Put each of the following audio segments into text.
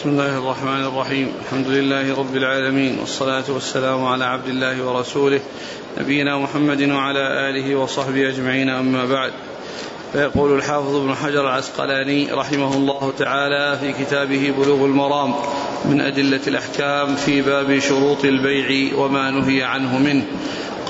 بسم الله الرحمن الرحيم. الحمد لله رب العالمين والصلاة والسلام على عبد الله ورسوله نبينا محمد وعلى آله وصحبه أجمعين أما بعد. فيقول الحافظ ابن حجر العسقلاني رحمه الله تعالى في كتابه بلوغ المرام من أدلة الأحكام في باب شروط البيع وما نهي عنه منه.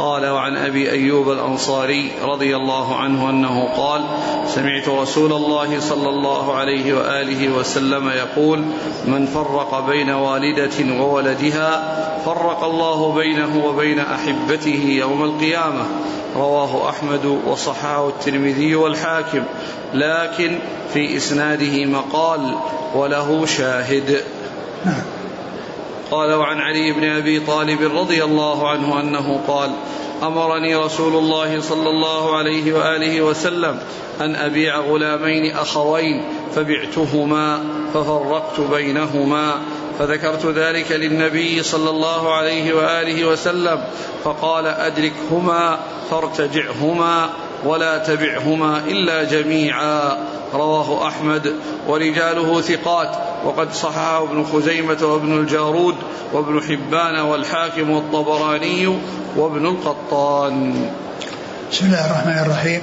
قال وعن أبي أيوب الأنصاري رضي الله عنه أنه قال سمعت رسول الله صلى الله عليه وآله وسلم يقول من فرق بين والدة وولدها فرق الله بينه وبين أحبته يوم القيامة رواه أحمد وصححه الترمذي والحاكم. لكن في إسناده مقال وله شاهد. نعم. قال وعن علي بن أبي طالب رضي الله عنه أنه قال أمرني رسول الله صلى الله عليه وآله وسلم أن أبيع غلامين أخوين فبعتهما ففرقت بينهما فذكرت ذلك للنبي صلى الله عليه وآله وسلم فقال أدركهما فارتجعهما. ولا تبعهما إلا جميعا. رواه أحمد. ورجاله ثقات. وقد صححه ابن خزيمة وابن الجارود وابن حبان والحاكم والطبراني وابن القطان. بسم الله الرحمن الرحيم.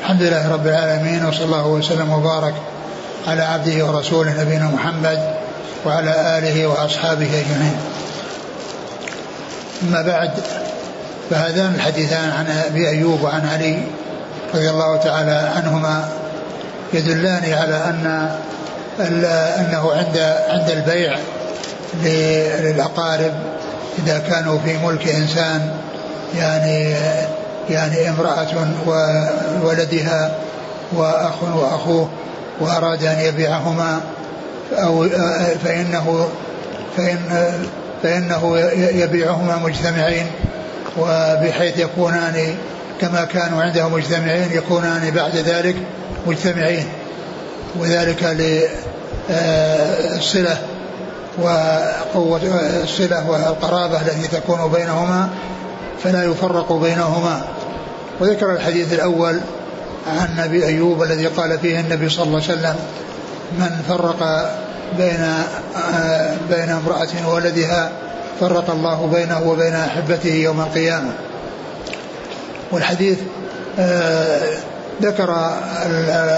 الحمد لله رب العالمين وصلى الله وسلم وبارك على عبده ورسوله نبينا محمد وعلى آله وأصحابه أجمعين. أما بعد فهذان الحديثان عن أبي أيوب وعن علي رضي الله تعالى عنهما يدلان على أن أنه عند عند البيع للأقارب إذا كانوا في ملك إنسان يعني يعني امرأة وولدها وأخ وأخوه وأراد أن يبيعهما أو فإنه فإن فإنه يبيعهما مجتمعين وبحيث يكونان كما كانوا عنده مجتمعين يكونان بعد ذلك مجتمعين وذلك للصلة وقوة الصلة والقرابة التي تكون بينهما فلا يفرق بينهما. وذكر الحديث الأول عن أبي أيوب الذي قال فيه النبي صلى الله عليه وسلم من فرق بين بين امرأة وولدها فرق الله بينه وبين أحبته يوم القيامة. والحديث ذكر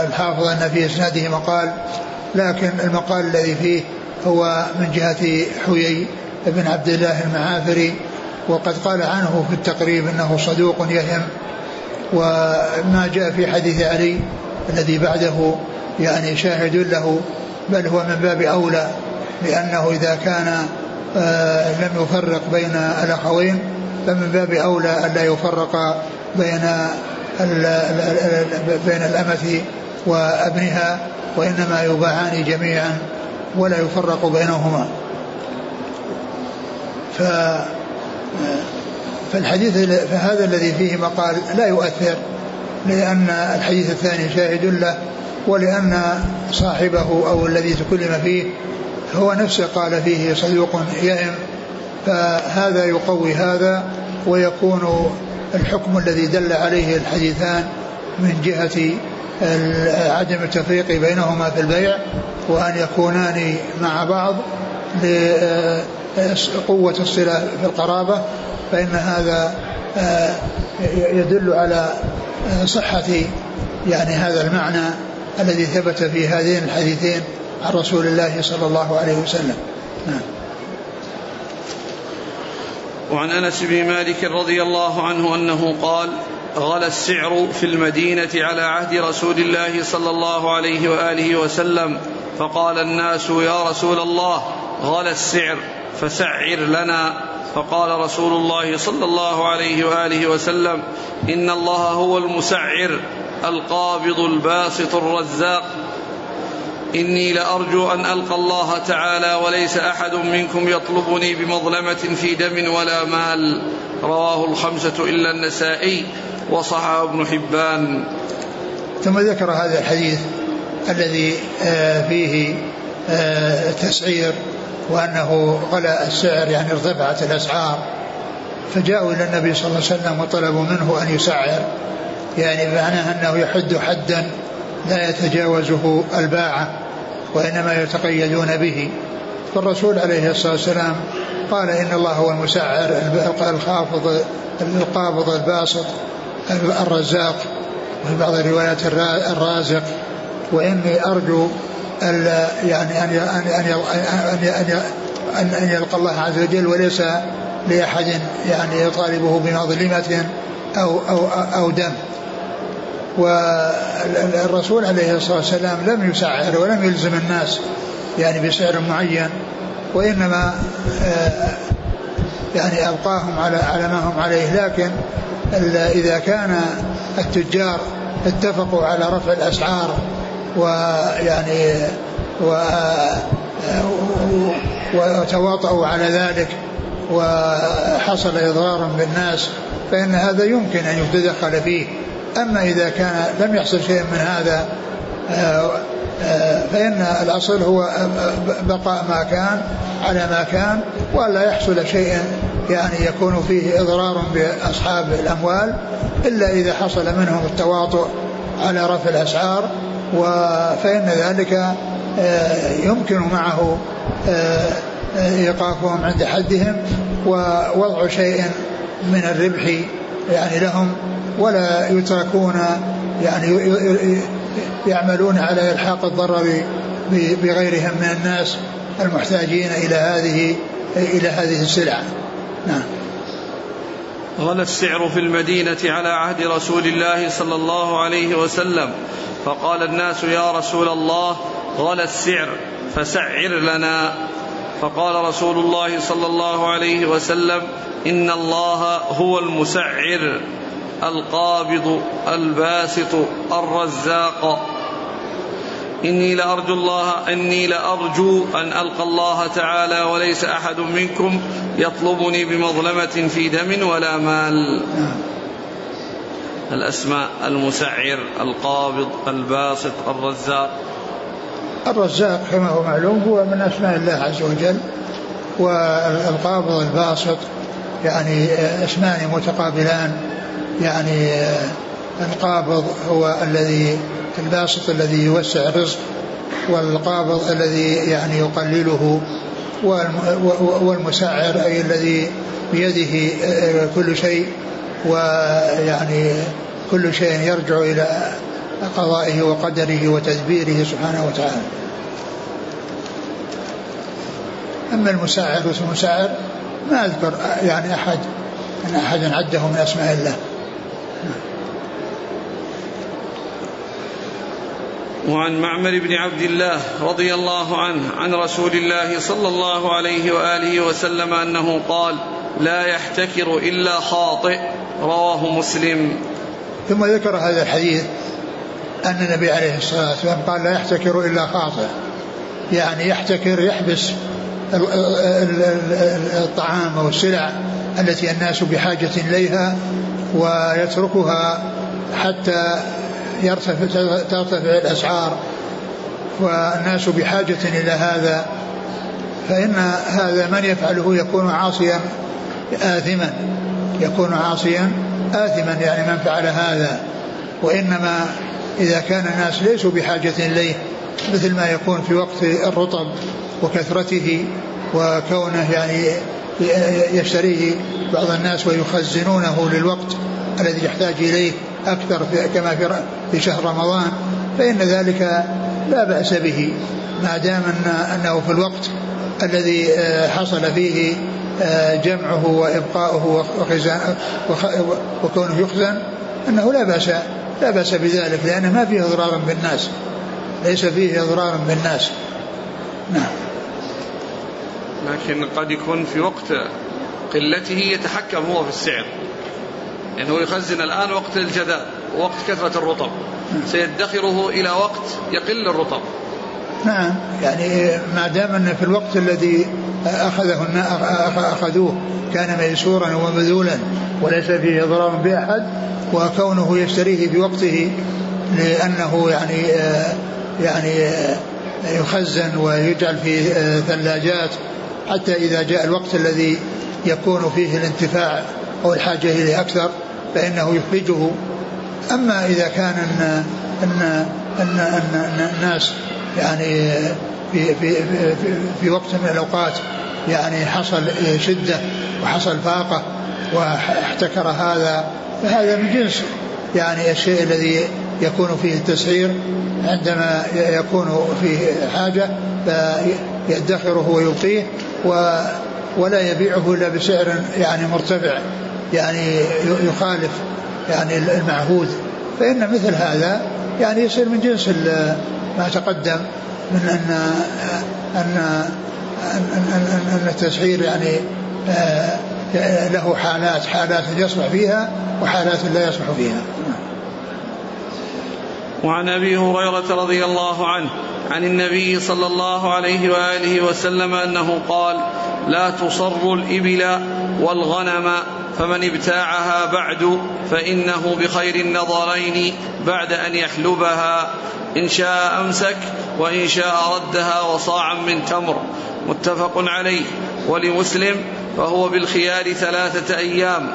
الحافظ أن في إسناده مقال لكن المقال الذي فيه هو من جهة حيي بن عبد الله المعافري وقد قال عنه في التقريب أنه صدوق يهم وما جاء في حديث علي الذي بعده يعني شاهد له بل هو من باب أولى لأنه إذا كان آه، لم يفرق بين الأخوين فمن باب أولى ألا يفرق بين بين الأمة وابنها وإنما يباعان جميعا ولا يفرق بينهما. ف فالحديث فهذا الذي فيه مقال لا يؤثر لأن الحديث الثاني شاهد له ولأن صاحبه أو الذي تكلم فيه هو نفسه قال فيه صدوق يئم فهذا يقوي هذا ويكون الحكم الذي دل عليه الحديثان من جهة عدم التفريق بينهما في البيع وأن يكونان مع بعض لقوة الصلة في القرابة فإن هذا آه، يدل على صحة يعني هذا المعنى الذي ثبت في هذين الحديثين عن رسول الله صلى الله عليه وسلم. نعم. وعن أنس بن مالك رضي الله عنه أنه قال غلى السعر في المدينة على عهد رسول الله صلى الله عليه وآله وسلم فقال الناس يا رسول الله غلى السعر فسعر لنا. فقال رسول الله صلى الله عليه وآله وسلم إن الله هو المسعر القابض الباسط الرزاق. إني لأرجو أن ألقى الله تعالى وليس أحد منكم يطلبني بمظلمة في دم ولا مال. رواه الخمسة إلا النسائي وصححه ابن حبان. ثم ذكر هذا الحديث الذي آه، فيه آه، تسعير وأنه غلا السعر يعني ارتفعت الأسعار. فجاءوا إلى النبي صلى الله عليه وسلم وطلبوا منه أن يسعر. يعني بمعنى أنه يحد حدا لا يتجاوزه الباعة. وإنما يتقيدون به. فالرسول عليه الصلاة والسلام قال إن الله هو المسعر الخافض القابض الباسط الرزاق وفي بعض الروايات الرازق. وإني أرجو يعني أن أن أن أن أن يلقى الله عز وجل وليس لأحد يعني يطالبه بمظلمة أو أو أو دم. والرسول عليه الصلاة والسلام لم يسعر ولم يلزم الناس يعني بسعر معين وإنما آه، يعني أبقاهم على على ما هم عليه. لكن إذا كان التجار اتفقوا على رفع الأسعار ويعني و وتواطؤوا على ذلك وحصل إضرار بالناس فإن هذا يمكن أن يتدخل فيه. أما إذا كان لم يحصل شيء من هذا آه، آه، فإن الأصل هو بقاء ما كان على ما كان وألا يحصل شيء يعني يكون فيه إضرار بأصحاب الأموال إلا إذا حصل منهم التواطؤ على رفع الأسعار فإن ذلك آه، يمكن معه إيقافهم عند حدهم ووضع شيء من الربح يعني لهم ولا يتركون يعني يعملون على إلحاق الضرر بغيرهم من الناس المحتاجين إلى هذه إلى هذه السلع نعم. غلى السعر في المدينة على عهد رسول الله صلى الله عليه وسلم فقال الناس يا رسول الله غلى السعر فسعر لنا. فقال رسول الله صلى الله عليه وسلم إن الله هو المسعر. القابض الباسط الرزاق. إني لأرجو الله إني لأرجو أن ألقى الله تعالى وليس أحد منكم يطلبني بمظلمة في دم ولا مال. الأسماء المسعر القابض الباسط الرزاق. الرزاق كما هو معلوم هو من أسماء الله عز وجل والقابض الباسط يعني اسمان متقابلان. يعني القابض هو الذي الباسط الذي يوسع الرزق والقابض الذي يعني يقلله والمسعر أي الذي بيده كل شيء ويعني كل شيء يرجع إلى قضائه وقدره وتدبيره سبحانه وتعالى. أما المساعر والمساعر ما أذكر يعني أحد أن أحدا عده من أسماء الله. وعن معمر بن عبد الله رضي الله عنه عن رسول الله صلى الله عليه وآله وسلم أنه قال لا يحتكر إلا خاطئ رواه مسلم. ثم ذكر هذا الحديث أن النبي عليه الصلاة والسلام قال لا يحتكر إلا خاطئ يعني يحتكر يحبس الطعام أو السلع التي الناس بحاجة إليها ويتركها حتى يرتفع ترتفع الأسعار والناس بحاجة إلى هذا فإن هذا من يفعله يكون عاصيا آثما يكون عاصيا آثما يعني من فعل هذا. وإنما إذا كان الناس ليسوا بحاجة إليه مثل ما يكون في وقت الرطب وكثرته وكونه يعني يشتريه بعض الناس ويخزنونه للوقت الذي يحتاج إليه. أكثر في كما في في شهر رمضان فإن ذلك لا بأس به ما دام أن أنه في الوقت الذي آه، حصل فيه آه، جمعه وإبقاؤه وكونه يخزن أنه لا بأس لا بأس بذلك لأنه ما فيه إضرار بالناس ليس فيه إضرار بالناس. نعم. لكن قد يكون في وقت قلته يتحكم هو في السعر. هو يخزن الآن وقت الجداد وقت كثرة الرطب. سيدخره إلى وقت يقل الرطب. نعم. يعني ما دام أن في الوقت الذي أخذه أخذوه كان ميسورا ومذولا وليس فيه إضرار بأحد وكونه يشتريه في وقته لأنه يعني يعني يخزن ويجعل في ثلاجات حتى إذا جاء الوقت الذي يكون فيه الانتفاع أو الحاجة إليه أكثر فإنه يخرجه أما إذا كان أن أن أن, أن, الناس يعني في في في, في وقت من الأوقات يعني حصل شدة وحصل فاقة واحتكر هذا فهذا من جنس يعني الشيء الذي يكون فيه التسعير. عندما يكون فيه حاجة فيدخره ويبقيه ولا يبيعه إلا بسعر يعني مرتفع. يعني يخالف يعني المعهود فإن مثل هذا يعني يصير من جنس ما تقدم من أن أن أن, أن, أن التسعير يعني آه، له حالات حالات يصلح فيها وحالات لا يصلح فيها. وعن أبي هريرة رضي الله عنه عن النبي صلى الله عليه وآله وسلم أنه قال لا تصر الإبل والغنم فمن ابتاعها بعد فإنه بخير النظرين بعد أن يحلبها. إن شاء أمسك وإن شاء ردها وصاعا من تمر. متفق عليه. ولمسلم فهو بالخيار ثلاثة أيام.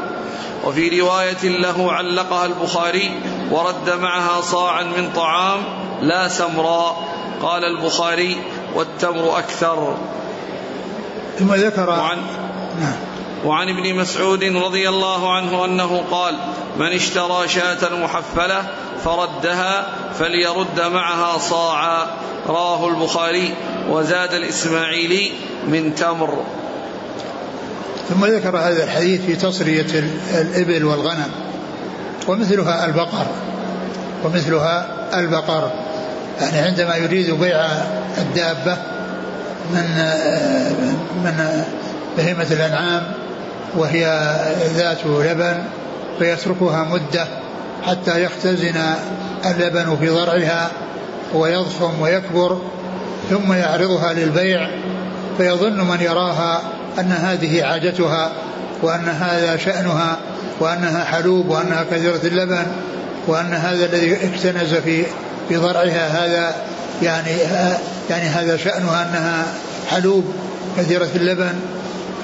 وفي رواية له علقها البخاري ورد معها صاعا من طعام لا سمراء قال البخاري والتمر أكثر. ثم ذكر نعم. وعن ابن مسعود رضي الله عنه أنه قال من اشترى شاة محفلة فردها فليرد معها صاعا. رواه البخاري وزاد الإسماعيلي من تمر. ثم ذكر هذا الحديث في تصرية الإبل والغنم ومثلها البقر ومثلها البقر. يعني عندما يريد بيع الدابة من من بهيمة الأنعام وهي ذات لبن فيتركها مدة حتى يختزن اللبن في ضرعها ويضخم ويكبر ثم يعرضها للبيع فيظن من يراها أن هذه عادتها وأن هذا شأنها وأنها حلوب وأنها كثيرة اللبن وأن هذا الذي اكتنز في في ضرعها هذا يعني يعني هذا شأنها أنها حلوب كثيرة اللبن.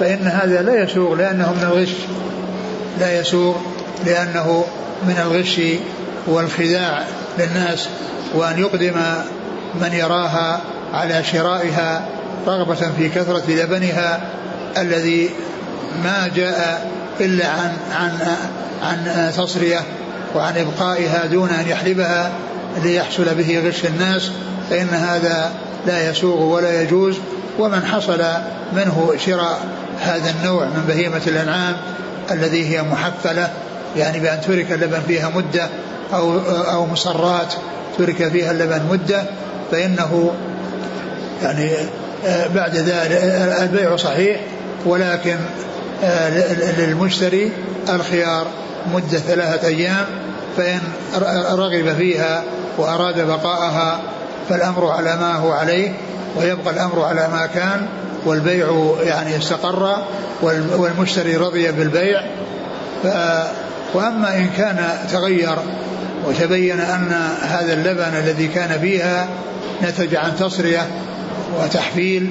فإن هذا لا يسوغ لأنه من الغش. لا يسوغ لأنه من الغش والخداع للناس وأن يقدم من يراها على شرائها رغبة في كثرة لبنها الذي ما جاء إلا عن عن عن تصرية وعن إبقائها دون أن يحلبها ليحصل به غش الناس فإن هذا لا يسوغ ولا يجوز. ومن حصل منه شراء هذا النوع من بهيمة الأنعام الذي هي محفلة يعني بأن ترك اللبن فيها مدة أو أو مصرات ترك فيها اللبن مدة فإنه يعني آه، بعد ذلك البيع صحيح ولكن آه، للمشتري الخيار مدة ثلاثة أيام فإن رغب فيها وأراد بقاءها فالأمر على ما هو عليه ويبقى الأمر على ما كان والبيع يعني استقر والمشتري رضي بالبيع. وأما إن كان تغير وتبين أن هذا اللبن الذي كان فيها نتج عن تصرية وتحفيل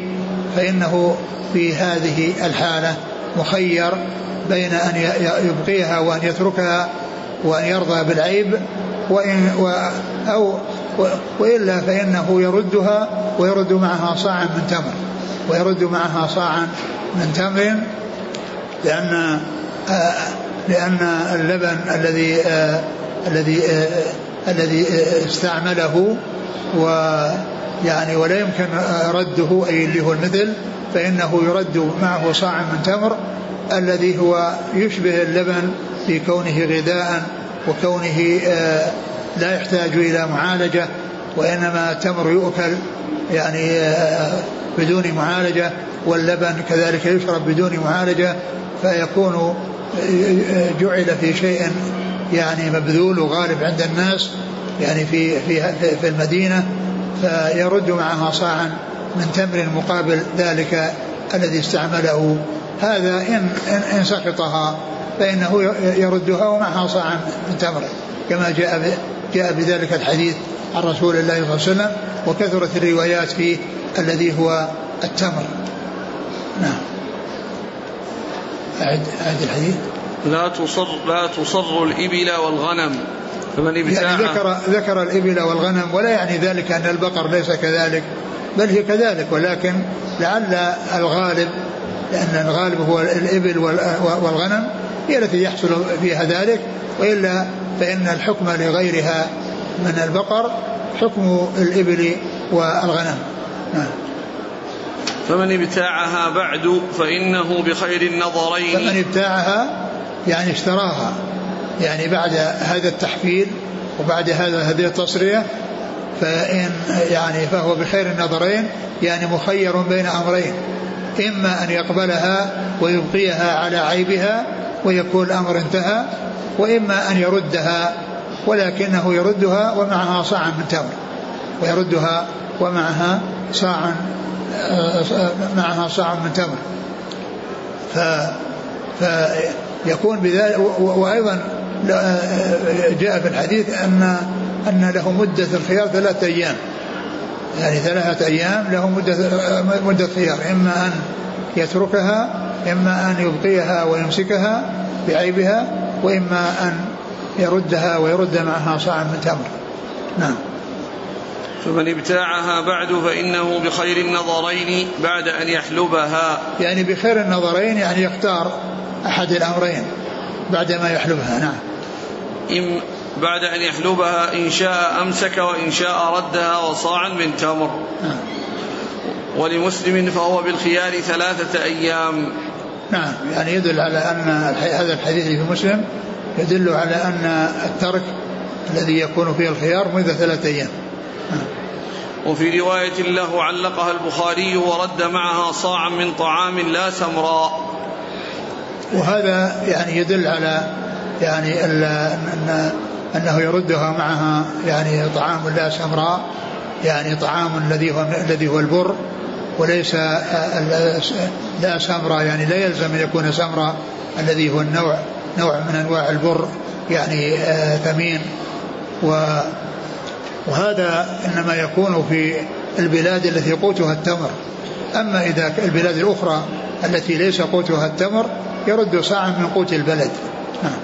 فإنه في هذه الحالة مخير بين أن يبقيها وأن يتركها وأن يرضى بالعيب. وإن و أو وإلا فإنه يردها ويرد معها صاعا من تمر. ويرد معها صاعا من تمر لأن آه لأن اللبن الذي آه الذي آه الذي استعمله ويعني ولا يمكن رده أي اللي هو المثل فإنه يرد معه صاع من تمر الذي هو يشبه اللبن في كونه غذاء وكونه لا يحتاج إلى معالجة. وإنما التمر يؤكل يعني آه، بدون معالجة واللبن كذلك يشرب بدون معالجة فيكون آه، جعل في شيء يعني مبذول وغالب عند الناس يعني في في في المدينة فيرد معها صاعا من تمر مقابل ذلك الذي استعمله. هذا إن, إن, إن سقطها فإنه يردها ومعها صاعا من تمر كما جاء جاء بذلك الحديث عن رسول الله صلى الله عليه وسلم وكثرت الروايات فيه الذي هو التمر. نعم. أعد أعد الحديث. لا تصر لا تصر الإبل والغنم. فمن ابتاع يعني ذكر ذكر الإبل والغنم ولا يعني ذلك أن البقر ليس كذلك بل هي كذلك ولكن لعل الغالب لأن الغالب هو الإبل والغنم هي التي يحصل فيها ذلك وإلا فإن الحكم لغيرها من البقر حكم الإبل والغنم. نعم. فمن ابتاعها بعد فإنه بخير النظرين. فمن ابتاعها يعني اشتراها يعني بعد هذا التحفيل وبعد هذا هذه التصرية فإن يعني فهو بخير النظرين يعني مخير بين أمرين إما أن يقبلها ويبقيها على عيبها ويكون الأمر انتهى وإما أن يردها ولكنه يردها ومعها صاع من تمر ويردها ومعها صاع معها صاع من تمر. ف فيكون بذلك وأيضا جاء في الحديث أن أن له مدة الخيار ثلاثة أيام. يعني ثلاثة أيام له مدة مدة خيار إما أن يتركها إما أن يبقيها ويمسكها بعيبها وإما أن يردها ويرد معها صاع من تمر. نعم. فمن ابتاعها بعد فإنه بخير النظرين بعد أن يحلبها. يعني بخير النظرين يعني يختار أحد الأمرين بعد ما يحلبها. نعم. إن بعد أن يحلبها إن شاء أمسك وإن شاء ردها وصاعا من تمر. نعم. ولمسلم فهو بالخيار ثلاثة أيام. نعم يعني يدل على أن هذا الحديث في مسلم يدل على أن الترك الذي يكون فيه الخيار مدة ثلاثة أيام. وفي رواية له علقها البخاري ورد معها صاعا من طعام لا سمراء وهذا يعني يدل على يعني أن أنه يردها معها يعني طعام لا سمراء يعني طعام الذي هو الذي هو البر وليس لا سمراء يعني لا يلزم أن يكون سمراء الذي هو النوع نوع من أنواع البر يعني آه، ثمين. و وهذا إنما يكون في البلاد التي قوتها التمر. أما إذا البلاد الأخرى التي ليس قوتها التمر يرد صاعا من قوت البلد. نعم.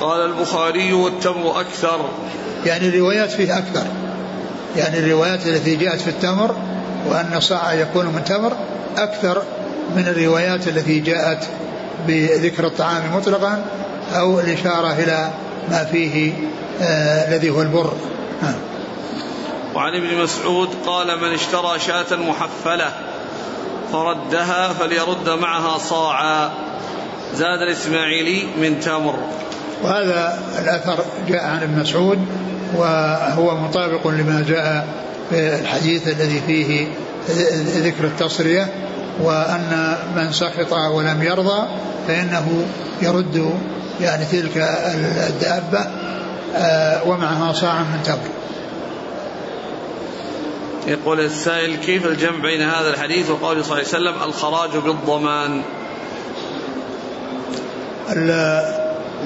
قال البخاري والتمر أكثر. يعني الروايات فيه أكثر. يعني الروايات التي جاءت في التمر وأن صاع يكون من تمر أكثر من الروايات التي جاءت بذكر الطعام مطلقا أو الإشارة إلى ما فيه آه الذي هو البر. نعم وعن ابن مسعود قال من اشترى شاة محفلة فردها فليرد معها صاعا. زاد الإسماعيلي من تمر وهذا الأثر جاء عن ابن مسعود وهو مطابق لما جاء في الحديث الذي فيه ذكر التصرية وأن من سخط ولم يرضى فإنه يرد يعني تلك الدابة آه، ومعها صاع من تمر يقول السائل كيف الجمع بين هذا الحديث وقول صلى الله عليه وسلم الخراج بالضمان؟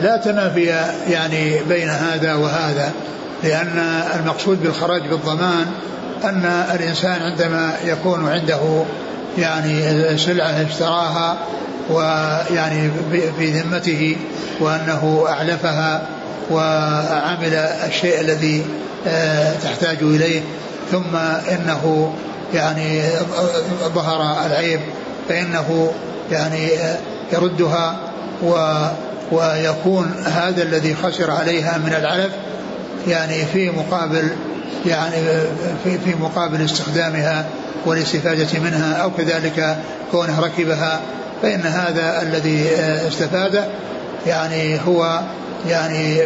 لا تنافي يعني بين هذا وهذا. لأن المقصود بالخراج بالضمان أن الإنسان عندما يكون عنده يعني سلعة اشتراها ويعني في ذمته وأنه أعلفها وعمل الشيء الذي آه، تحتاج إليه ثم إنه يعني ظهر العيب فإنه يعني آه، يردها و ويكون هذا الذي خسر عليها من العلف يعني في مقابل يعني في في مقابل استخدامها والاستفادة منها أو كذلك كونه ركبها فإن هذا الذي استفاده يعني هو يعني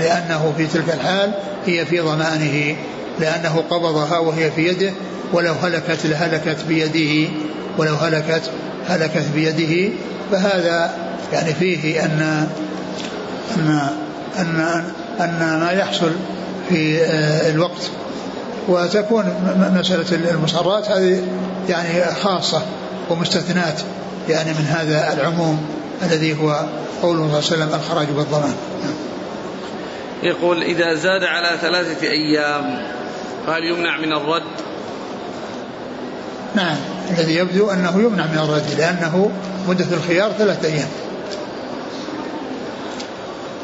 لأنه في تلك الحال هي في ضمانه لأنه قبضها وهي في يده ولو هلكت لهلكت بيده ولو هلكت هلكت بيده. فهذا يعني فيه أن أن أن أن ما يحصل في آه، الوقت. وتكون مسألة المصرات هذه يعني خاصة ومستثنات يعني من هذا العموم الذي هو قوله صلى الله عليه وسلم الخراج بالضمان يقول إذا زاد على ثلاثة أيام فهل يمنع من الرد؟ نعم الذي يبدو أنه يمنع من الرد لأنه مدة الخيار ثلاثة أيام.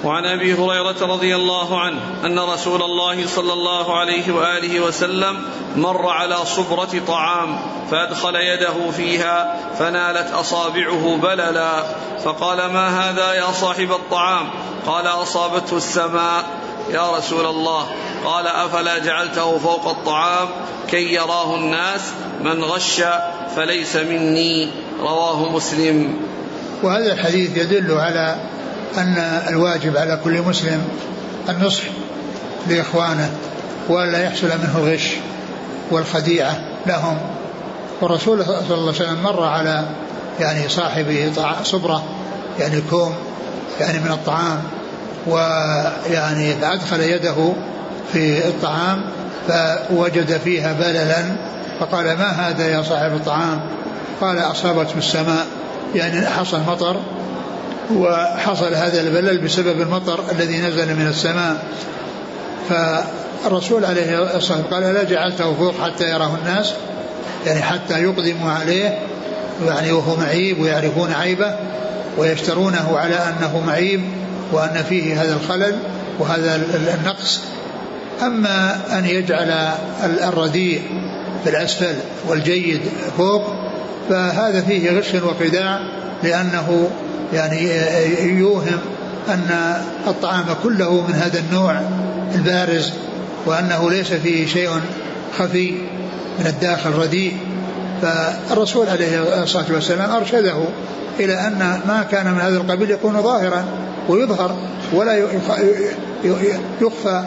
وعن أبي هريرة رضي الله عنه أن رسول الله صلى الله عليه وآله وسلم مر على صبرة طعام فأدخل يده فيها فنالت أصابعه بللا فقال ما هذا يا صاحب الطعام؟ قال أصابته السماء. يا رسول الله قال أفلا جعلته فوق الطعام كي يراه الناس من غش فليس مني. رواه مسلم. وهذا الحديث يدل على أن الواجب على كل مسلم النصح لإخوانه ولا يحصل منه الغش والخديعة لهم. والرسول صلى الله عليه وسلم مر على يعني صاحبه صبرة يعني كوم يعني من الطعام ويعني فأدخل يده في الطعام فوجد فيها بللا فقال ما هذا يا صاحب الطعام؟ قال أصابته السماء يعني حصل مطر وحصل هذا البلل بسبب المطر الذي نزل من السماء. فالرسول عليه الصلاة والسلام قال لا جعلته فوق حتى يراه الناس؟ يعني حتى يقدموا عليه يعني وهو معيب ويعرفون عيبه ويشترونه على أنه معيب وأن فيه هذا الخلل وهذا النقص. أما أن يجعل الرديء في الأسفل والجيد فوق فهذا فيه غش وخداع لأنه يعني يوهم أن الطعام كله من هذا النوع البارز وأنه ليس فيه شيء خفي من الداخل رديء فالرسول عليه الصلاة والسلام أرشده إلى أن ما كان من هذا القبيل يكون ظاهرا ويظهر ولا يخفى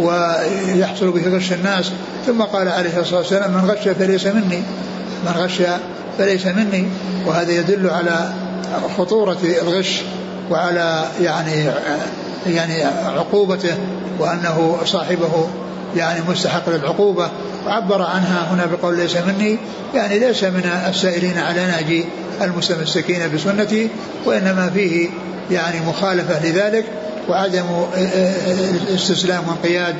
ويحصل به غش الناس. ثم قال عليه الصلاة والسلام من غش فليس مني من غش فليس مني. وهذا يدل على خطورة الغش وعلى يعني يعني عقوبته وأنه صاحبه يعني مستحق للعقوبة. وعبر عنها هنا بقول ليس مني يعني ليس من السائلين على ناجي المستمسكين بسنتي وإنما فيه يعني مخالفة لذلك وعدم الاستسلام وانقياد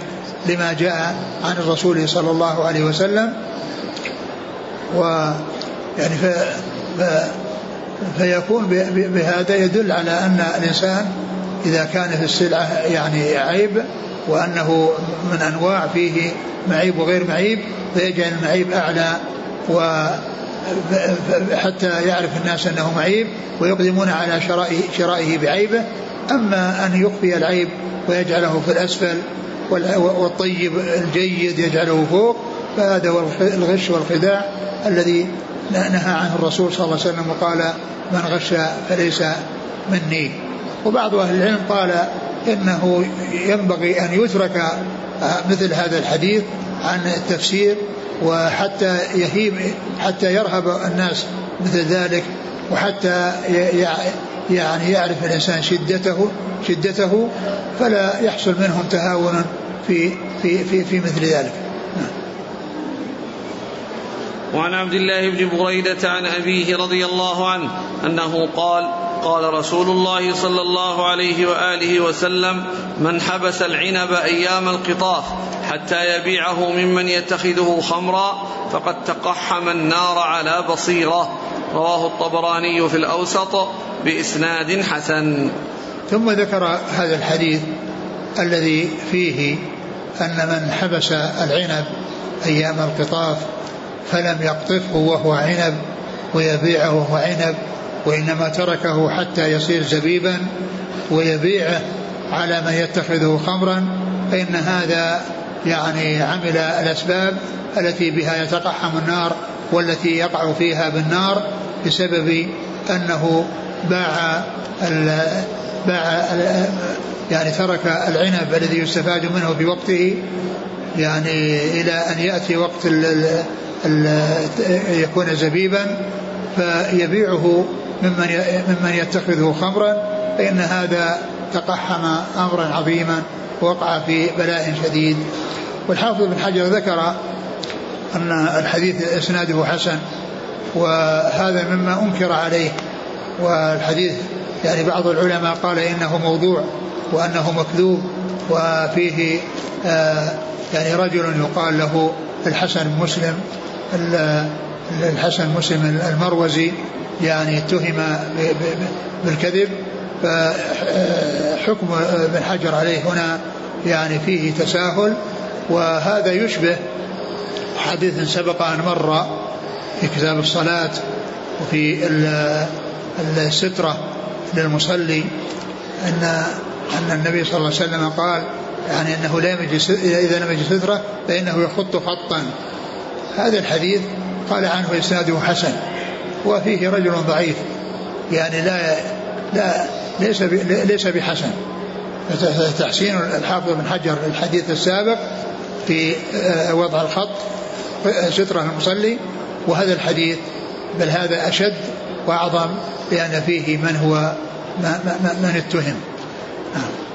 لما جاء عن الرسول صلى الله عليه وسلم. و يعني ف, ف فيكون بهذا يدل على أن الإنسان إذا كان في السلعة يعني عيب وأنه من أنواع فيه معيب وغير معيب فيجعل المعيب أعلى و حتى يعرف الناس أنه معيب ويقدمون على شرائه, شرائه بعيبه أما أن يخفي العيب ويجعله في الأسفل والطيب الجيد يجعله فوق فهذا هو الغش والخداع الذي نهى عنه الرسول صلى الله عليه وسلم وقال من غش فليس مني وبعض أهل العلم قال إنه ينبغي أن يترك مثل هذا الحديث عن التفسير وحتى يهيب حتى يرهب الناس مثل ذلك وحتى يعني يعرف الإنسان شدته شدته فلا يحصل منهم تهاون في في في في مثل ذلك. وعن عبد الله بن بريدة عن أبيه رضي الله عنه أنه قال قال رسول الله صلى الله عليه وآله وسلم من حبس العنب أيام القطاف حتى يبيعه ممن يتخذه خمرا فقد تقحم النار على بصيرة. رواه الطبراني في الأوسط بإسناد حسن. ثم ذكر هذا الحديث الذي فيه أن من حبس العنب أيام القطاف فلم يقطفه وهو عنب ويبيعه وهو عنب وإنما تركه حتى يصير زبيبا ويبيعه على من يتخذه خمرا. فإن هذا يعني عمل الأسباب التي بها يتقحم النار والتي يقع فيها بالنار بسبب أنه باع باع يعني ترك العنب الذي يستفاد منه في وقته يعني إلى أن يأتي وقت يكون زبيبا فيبيعه ممن ممن يتخذه خمرا فإن هذا تقحم أمرا عظيما ووقع في بلاء شديد. والحافظ بن حجر ذكر أن الحديث إسناده حسن وهذا مما أنكر عليه. والحديث يعني بعض العلماء قال إنه موضوع وأنه مكذوب وفيه آه يعني رجل يقال له الحسن مسلم الحسن مسلم المروزي يعني اتهم بالكذب فحكم ابن حجر عليه هنا يعني فيه تساهل وهذا يشبه حديث سبق أن مر في كتاب الصلاة وفي السترة للمصلي أن أن النبي صلى الله عليه وسلم قال يعني أنه لا يمجي إذا لم يجد سترة فإنه يخط خطا. هذا الحديث قال عنه إسناده حسن. وفيه رجل ضعيف. يعني لا لا ليس ليس بحسن. تحسين الحافظ بن حجر الحديث السابق في آه، وضع الخط سترة المصلي. وهذا الحديث بل هذا أشد وأعظم لأن فيه من هو من اتهم. نعم.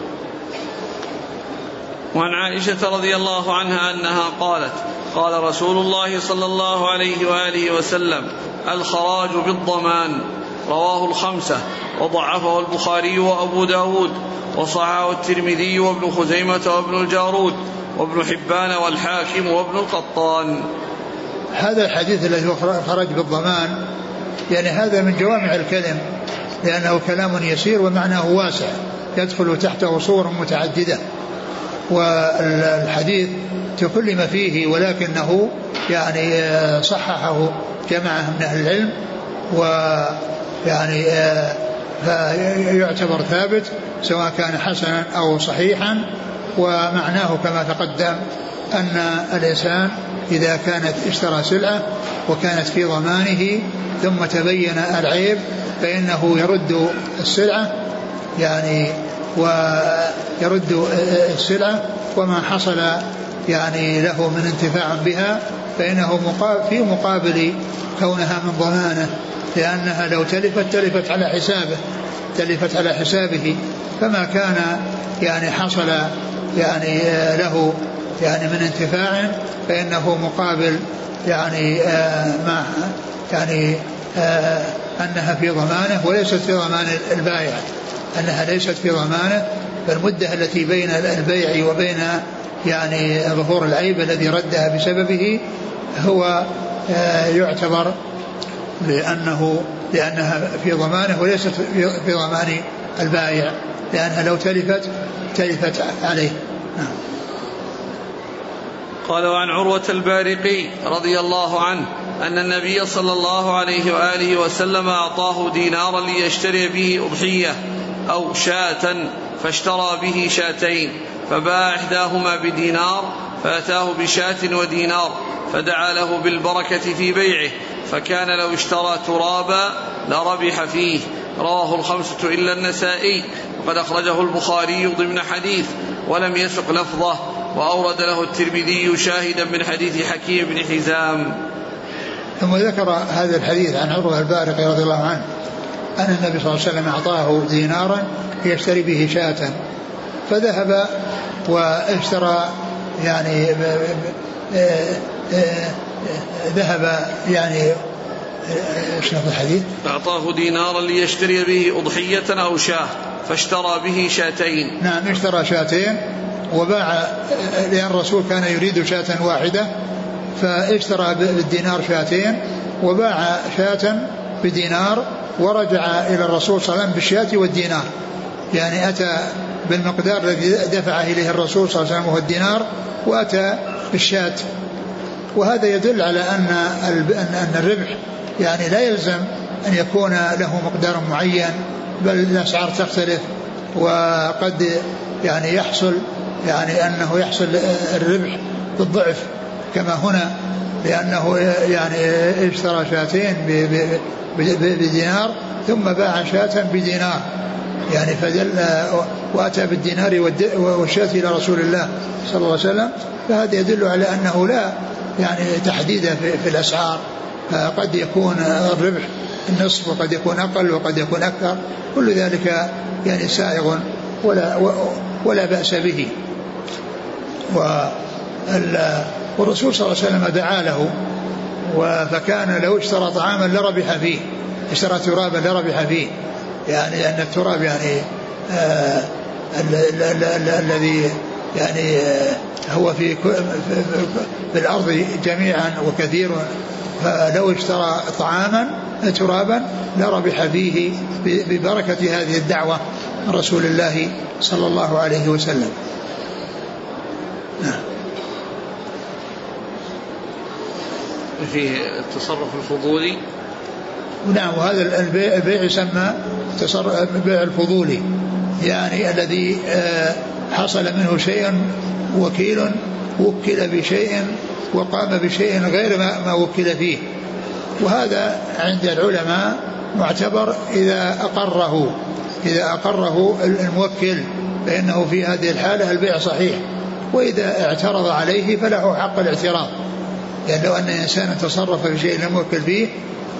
وعن عائشة رضي الله عنها أنها قالت قال رسول الله صلى الله عليه وآله وسلم الخراج بالضمان. رواه الخمسة وضعفه البخاري وأبو داود وصححه الترمذي وابن خزيمة وابن الجارود وابن حبان والحاكم وابن القطان. هذا الحديث الذي هو خرج بالضمان يعني هذا من جوامع الكلم لأنه كلام يسير ومعناه واسع يدخل تحته صور متعددة. والحديث تكلم فيه ولكنه يعني صححه جماعة من أهل العلم ويعني فيعتبر ثابت سواء كان حسنا أو صحيحا ومعناه كما تقدم أن الإنسان إذا كانت اشترى سلعة وكانت في ضمانه ثم تبين العيب فإنه يرد السلعة يعني ويرد السلعة وما حصل يعني له من انتفاع بها فإنه في مقابل كونها من ضمانة لأنها لو تلفت تلفت على حسابه تلفت على حسابه فما كان يعني حصل يعني له يعني من انتفاع فإنه مقابل يعني ما يعني أنها في ضمانة وليست في ضمان البائع. أنها ليست في ضمانة فالمدة التي بين البيع وبين يعني ظهور العيب الذي ردها بسببه هو آه يعتبر لأنه لأنها في ضمانة وليست في ضمان البائع لأنها لو تلفت تلفت عليه. نعم. قال وعن عروة البارقي رضي الله عنه أن النبي صلى الله عليه وآله وسلم أعطاه دينارا ليشتري به أضحية. أو شاة فاشترى به شاتين فباع إحداهما بدينار فأتاه بشاة ودينار فدعا له بالبركة في بيعه فكان لو اشترى ترابا لربح فيه. رواه الخمسة إلا النسائي وقد أخرجه البخاري ضمن حديث ولم يسق لفظه وأورد له الترمذي شاهدا من حديث حكيم بن حزام. ثم ذكر هذا الحديث عن عروة البارقي رضي الله عنه أن النبي صلى الله عليه وسلم أعطاه دينارا يشتري به شاة فذهب واشترى يعني ذهب يعني إيش الحديث؟ أعطاه دينارا ليشتري به أضحية أو شاة فاشترى به شاتين نعم اشترى شاتين وباع لأن الرسول كان يريد شاة واحدة فاشترى بالدينار شاتين وباع شاة بدينار ورجع إلى الرسول صلى الله عليه وسلم بالشاة والدينار. يعني أتى بالمقدار الذي دفع إليه الرسول صلى الله عليه وسلم وهو الدينار وأتى بالشاة وهذا يدل على أن أن الربح يعني لا يلزم أن يكون له مقدار معين بل الأسعار تختلف. وقد يعني يحصل يعني أنه يحصل الربح بالضعف كما هنا. لأنه يعني اشترى شاتين بدينار ثم باع شاة بدينار. يعني فدل وأتى بالدينار والشاة إلى رسول الله صلى الله عليه وسلم. فهذا يدل على أنه لا يعني تحديد في الأسعار. قد يكون الربح النصف وقد يكون أقل وقد يكون أكثر. كل ذلك يعني سائغ ولا ولا بأس به. والرسول صلى الله عليه وسلم دعا له فكان لو اشترى طعاما لربح فيه اشترى ترابا لربح فيه. يعني أن التراب يعني آه الذي يعني آه هو في, في الأرض جميعا وكثير. فلو اشترى طعاما ترابا لربح فيه ببركة هذه الدعوة من رسول الله صلى الله عليه وسلم. نعم. في التصرف الفضولي؟ نعم وهذا البيع, يسمى البيع الفضولي. يعني الذي آه، حصل منه شيء وكيل وكل بشيء وقام بشيء غير ما وكل فيه. وهذا عند العلماء معتبر إذا أقره إذا أقره الموكل فإنه في هذه الحالة البيع صحيح. وإذا اعترض عليه فله حق الاعتراض. يعني لو أن إنسانا تصرف في شيء لم يوكل فيه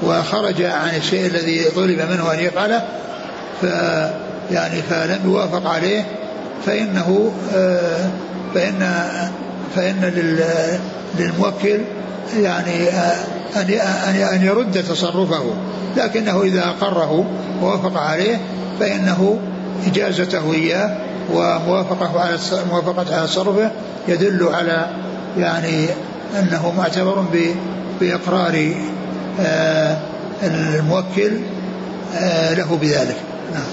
وخرج عن الشيء الذي طلب منه أن يفعله ف يعني فلم يوافق عليه فإنه آه، فإن فإن للموكل يعني آه، أن أن يرد تصرفه. لكنه إذا أقره ووافق عليه فإنه إجازته إياه وموافقته على موافقته على تصرفه يدل على يعني أنه معتبر بإقرار آه، الموكل آه، له بذلك. نعم.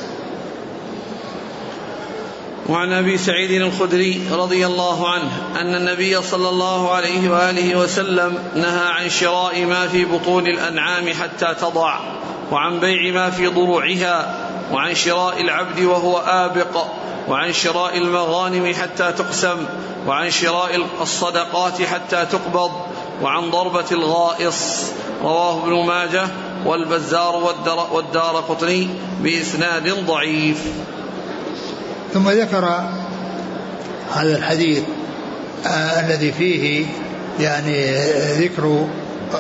وعن أبي سعيد الخدري رضي الله عنه أن النبي صلى الله عليه وآله وسلم نهى عن شراء ما في بطون الأنعام حتى تضع وعن بيع ما في ضروعها وعن شراء العبد وهو آبق. وعن شراء المغانم حتى تقسم وعن شراء الصدقات حتى تقبض وعن ضربة الغائص رواه ابن ماجه والبزار والدار قطني بإسناد ضعيف. ثم ذكر هذا الحديث آه الذي فيه يعني ذكر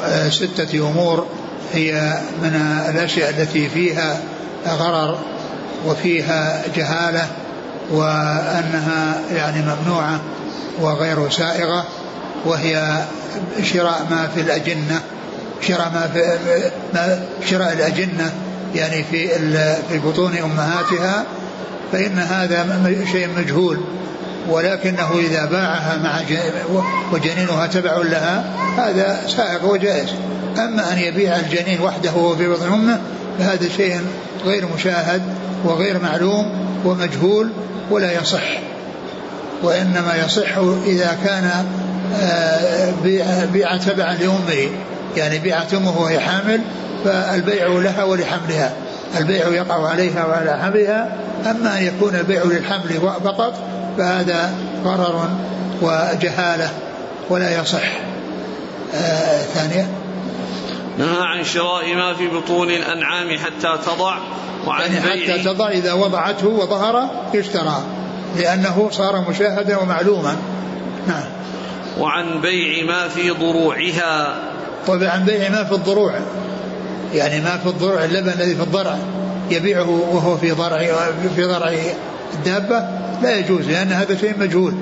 آه ستة أمور هي من الأشياء التي فيها غرر وفيها جهالة وأنها يعني ممنوعة وغير سائغة وهي شراء ما في الأجنة شراء ما في ما شراء الأجنة يعني في في بطون أمهاتها فإن هذا شيء مجهول. ولكنه إذا باعها مع وجنينها تبع لها هذا سائغ وجائز. أما أن يبيع الجنين وحده وهو في بطن أمه فهذا شيء غير مشاهد وغير معلوم ومجهول ولا يصح وإنما يصح إذا كان آه، بيع تبعا لأمه يعني بيعت أمه وهي حامل فالبيع لها ولحملها. البيع يقع عليها وعلى حملها أما أن يكون البيع للحمل فقط فهذا غرر وجهالة ولا يصح. آه ثانية نهى عن شراء ما في بطون الأنعام حتى تضع وعن يعني حتى تضع إذا وضعته وظهر يشترى لأنه صار مشاهدا ومعلوما. نعم. وعن بيع ما في ضروعها. وعن بيع ما في الضروع. يعني ما في الضروع اللبن الذي في الضرع يبيعه وهو في ضرع في ضرع الدابة لا يجوز لأن هذا شيء مجهول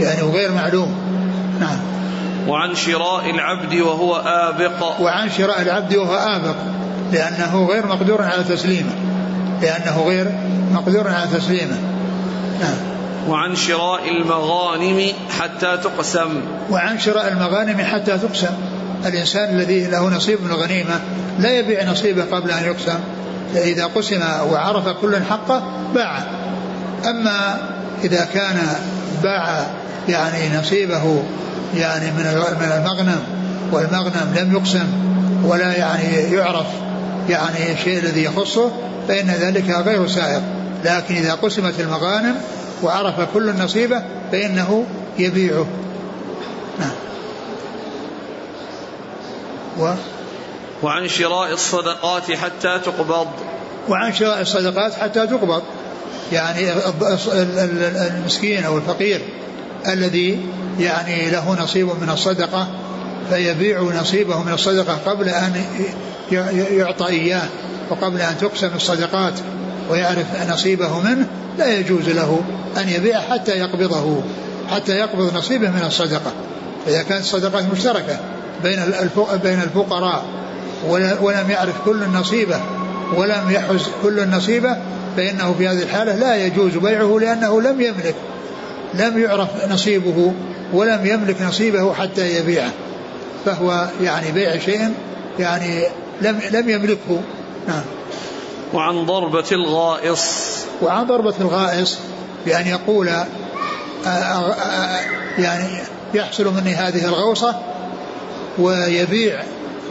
يعني وغير معلوم. نعم. وعن شراء العبد وهو آبق. وعن شراء العبد وهو آبق لأنه غير مقدور على تسليمه. لأنه غير مقدور على تسليمه. نعم. وعن شراء المغانم حتى تقسم. وعن شراء المغانم حتى تقسم. الإنسان الذي له نصيب من الغنيمة لا يبيع نصيبه قبل أن يقسم. إذا قسم وعرف كل حقه باع. أما إذا كان باع يعني نصيبه يعني من من المغنم والمغنم لم يقسم ولا يعني يعرف يعني الشيء الذي يخصه فإن ذلك غير سائغ لكن إذا قسمت المغانم وعرف كل نصيبه فإنه يبيعه. نعم. و وعن شراء الصدقات حتى تقبض. وعن شراء الصدقات حتى تقبض. يعني المسكين أو الفقير الذي يعني له نصيب من الصدقة فيبيع نصيبه من الصدقة قبل أن يعطى إياه وقبل أن تقسم الصدقات ويعرف نصيبه منه لا يجوز له أن يبيع حتى يقبضه حتى يقبض نصيبه من الصدقة. إذا كانت الصدقات مشتركة بين بين الفقراء ولم يعرف كل نصيبه ولم يحز كل نصيبه فإنه في هذه الحالة لا يجوز بيعه لأنه لم يملك لم يعرف نصيبه. ولم يملك نصيبه حتى يبيعه. فهو يعني بيع شيء يعني لم لم يملكه. نعم. وعن ضربة الغائص. وعن ضربة الغائص بأن يقول آآ آه، آآ آه، يعني يحصل مني هذه الغوصة ويبيع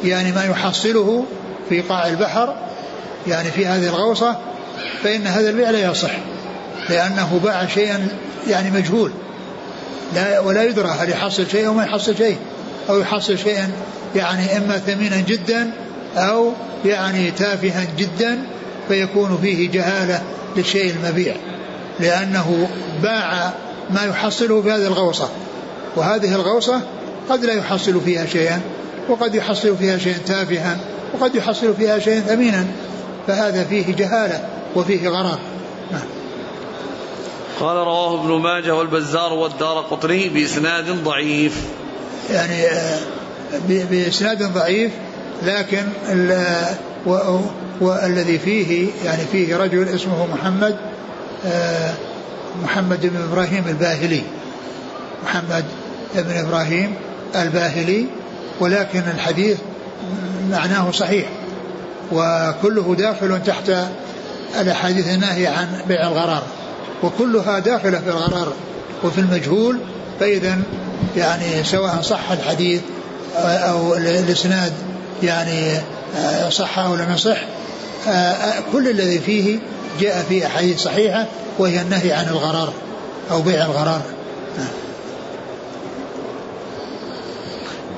يعني ما يحصله في قاع البحر يعني في هذه الغوصة فإن هذا البيع لا يصح لأنه باع شيئا يعني مجهول. لا ولا يدرى هل يحصل شيء أو ما يحصل شيء أو يحصل شيئا يعني إما ثمينا جدا أو يعني تافها جدا فيكون فيه جهالة للشيء المبيع لأنه باع ما يحصله في هذه الغوصة. وهذه الغوصة قد لا يحصل فيها شيئا وقد يحصل فيها شيئا تافها وقد يحصل فيها شيئا ثمينا فهذا فيه جهالة وفيه غرر نعم. قال رواه ابن ماجه والبزار والدار قطري بإسناد ضعيف. يعني آه، بإسناد ضعيف لكن والذي فيه يعني فيه رجل اسمه محمد آه، محمد بن إبراهيم الباهلي. محمد بن إبراهيم الباهلي ولكن الحديث معناه صحيح وكله داخل تحت الأحاديث الناهية عن بيع الغرار وكلها داخلة في الغرار وفي المجهول فإذا يعني سواء صح الحديث أو الإسناد يعني صح أو لم يصح كل الذي فيه جاء في أحاديث صحيحة وهي النهي عن الغرار أو بيع الغرار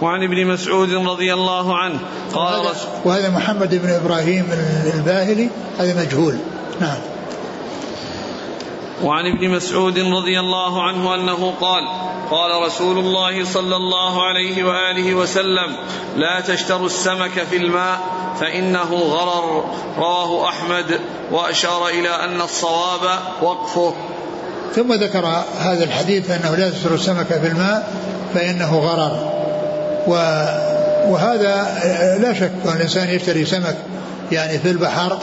وعن ابن مسعود رضي الله عنه قال وهذا, وهذا محمد بن إبراهيم الباهلي هذا مجهول. نعم. وعن ابن مسعود رضي الله عنه أنه قال قال رسول الله صلى الله عليه وآله وسلم لا تشتروا السمك في الماء فإنه غرر رواه أحمد وأشار إلى أن الصواب وقفه. ثم ذكر هذا الحديث أنه لا تشتروا السمك في الماء فإنه غرر. وهذا لا شك أن الإنسان يشتري سمك يعني في البحر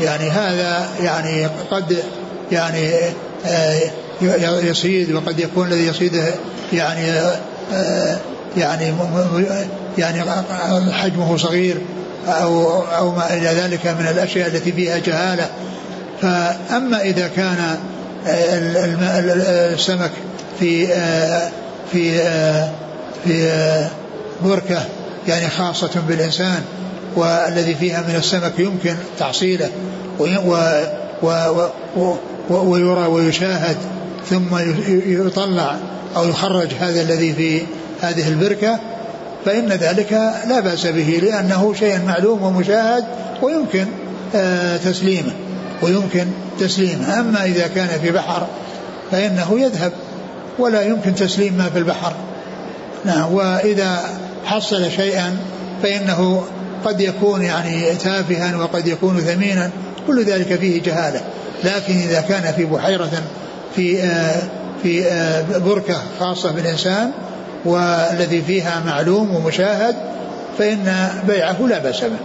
يعني هذا يعني قد يعني آه، يصيد وقد يكون الذي يصيده يعني آه، يعني يعني حجمه صغير أو أو ما إلى ذلك من الأشياء التي فيها جهالة. فأما إذا كان السمك في آه، في في بركة يعني خاصة بالإنسان والذي فيها من السمك يمكن تحصيله ويرى ويشاهد ثم يطلع أو يخرج هذا الذي في هذه البركة فإن ذلك لا بأس به لأنه شيء معلوم ومشاهد ويمكن آه، تسليمه ويمكن تسليمه. أما إذا كان في بحر فإنه يذهب ولا يمكن تسليم ما في البحر. نعم وإذا حصل شيئا فإنه قد يكون يعني تافها وقد يكون ثمينا. كل ذلك فيه جهالة. لكن إذا كان في بحيرة في آه، في آه، بركة خاصة بالإنسان والذي فيها معلوم ومشاهد فإن بيعه لا بأس به.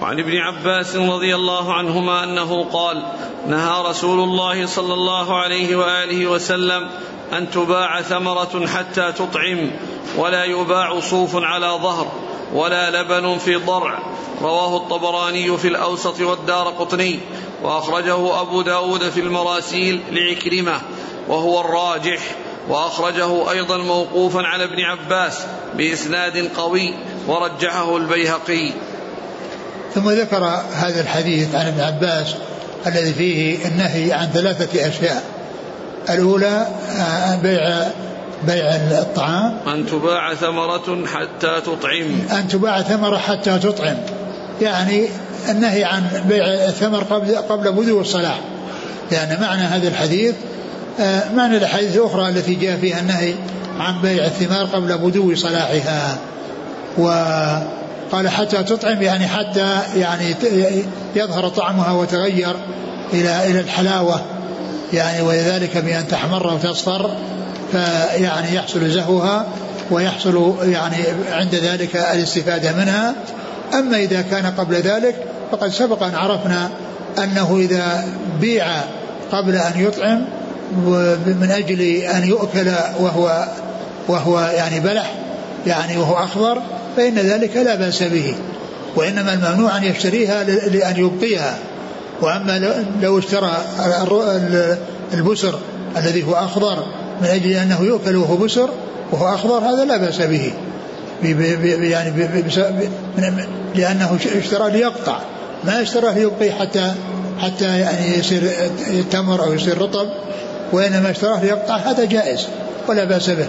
وعن ابن عباس رضي الله عنهما أنه قال نهى رسول الله صلى الله عليه وآله وسلم أن تباع ثمرة حتى تطعم ولا يباع صوف على ظهر ولا لبن في ضرع. رواه الطبراني في الأوسط والدار قطني وأخرجه أبو داود في المراسيل لعكرمة وهو الراجح. وأخرجه أيضا موقوفا على ابن عباس بإسناد قوي ورجحه البيهقي. ثم ذكر هذا الحديث عن ابن عباس الذي فيه النهي عن ثلاثة أشياء. الأولى آه، بيع بيع الطعام. أن تباع ثمرة حتى تطعم. أن تباع ثمرة حتى تطعم. يعني النهي عن بيع الثمر قبل قبل بدو الصلاة لأن معنى هذا الحديث آه، معنى الأحاديث الأخرى التي جاء فيها النهي عن بيع الثمار قبل بدو صلاحها. وقال حتى تطعم يعني حتى يعني يظهر طعمها وتغير إلى إلى الحلاوة يعني وذلك بأن تحمر وتصفر فيعني يحصل زهوها ويحصل يعني عند ذلك الاستفادة منها. أما إذا كان قبل ذلك فقد سبق أن عرفنا أنه إذا بيع قبل أن يطعم من أجل أن يؤكل وهو وهو يعني بلح يعني وهو أخضر فإن ذلك لا بأس به وإنما الممنوع أن يشتريها لأن يبقيها. وأما لو اشترى البسر الذي هو أخضر من أجل أنه يؤكل وهو بسر وهو أخضر هذا لا بأس به. يعني لأنه اشترى ليقطع. ما اشتراه ليبقي حتى حتى يعني يصير تمر أو يصير رطب وإنما اشتراه ليقطع هذا جائز ولا بأس به.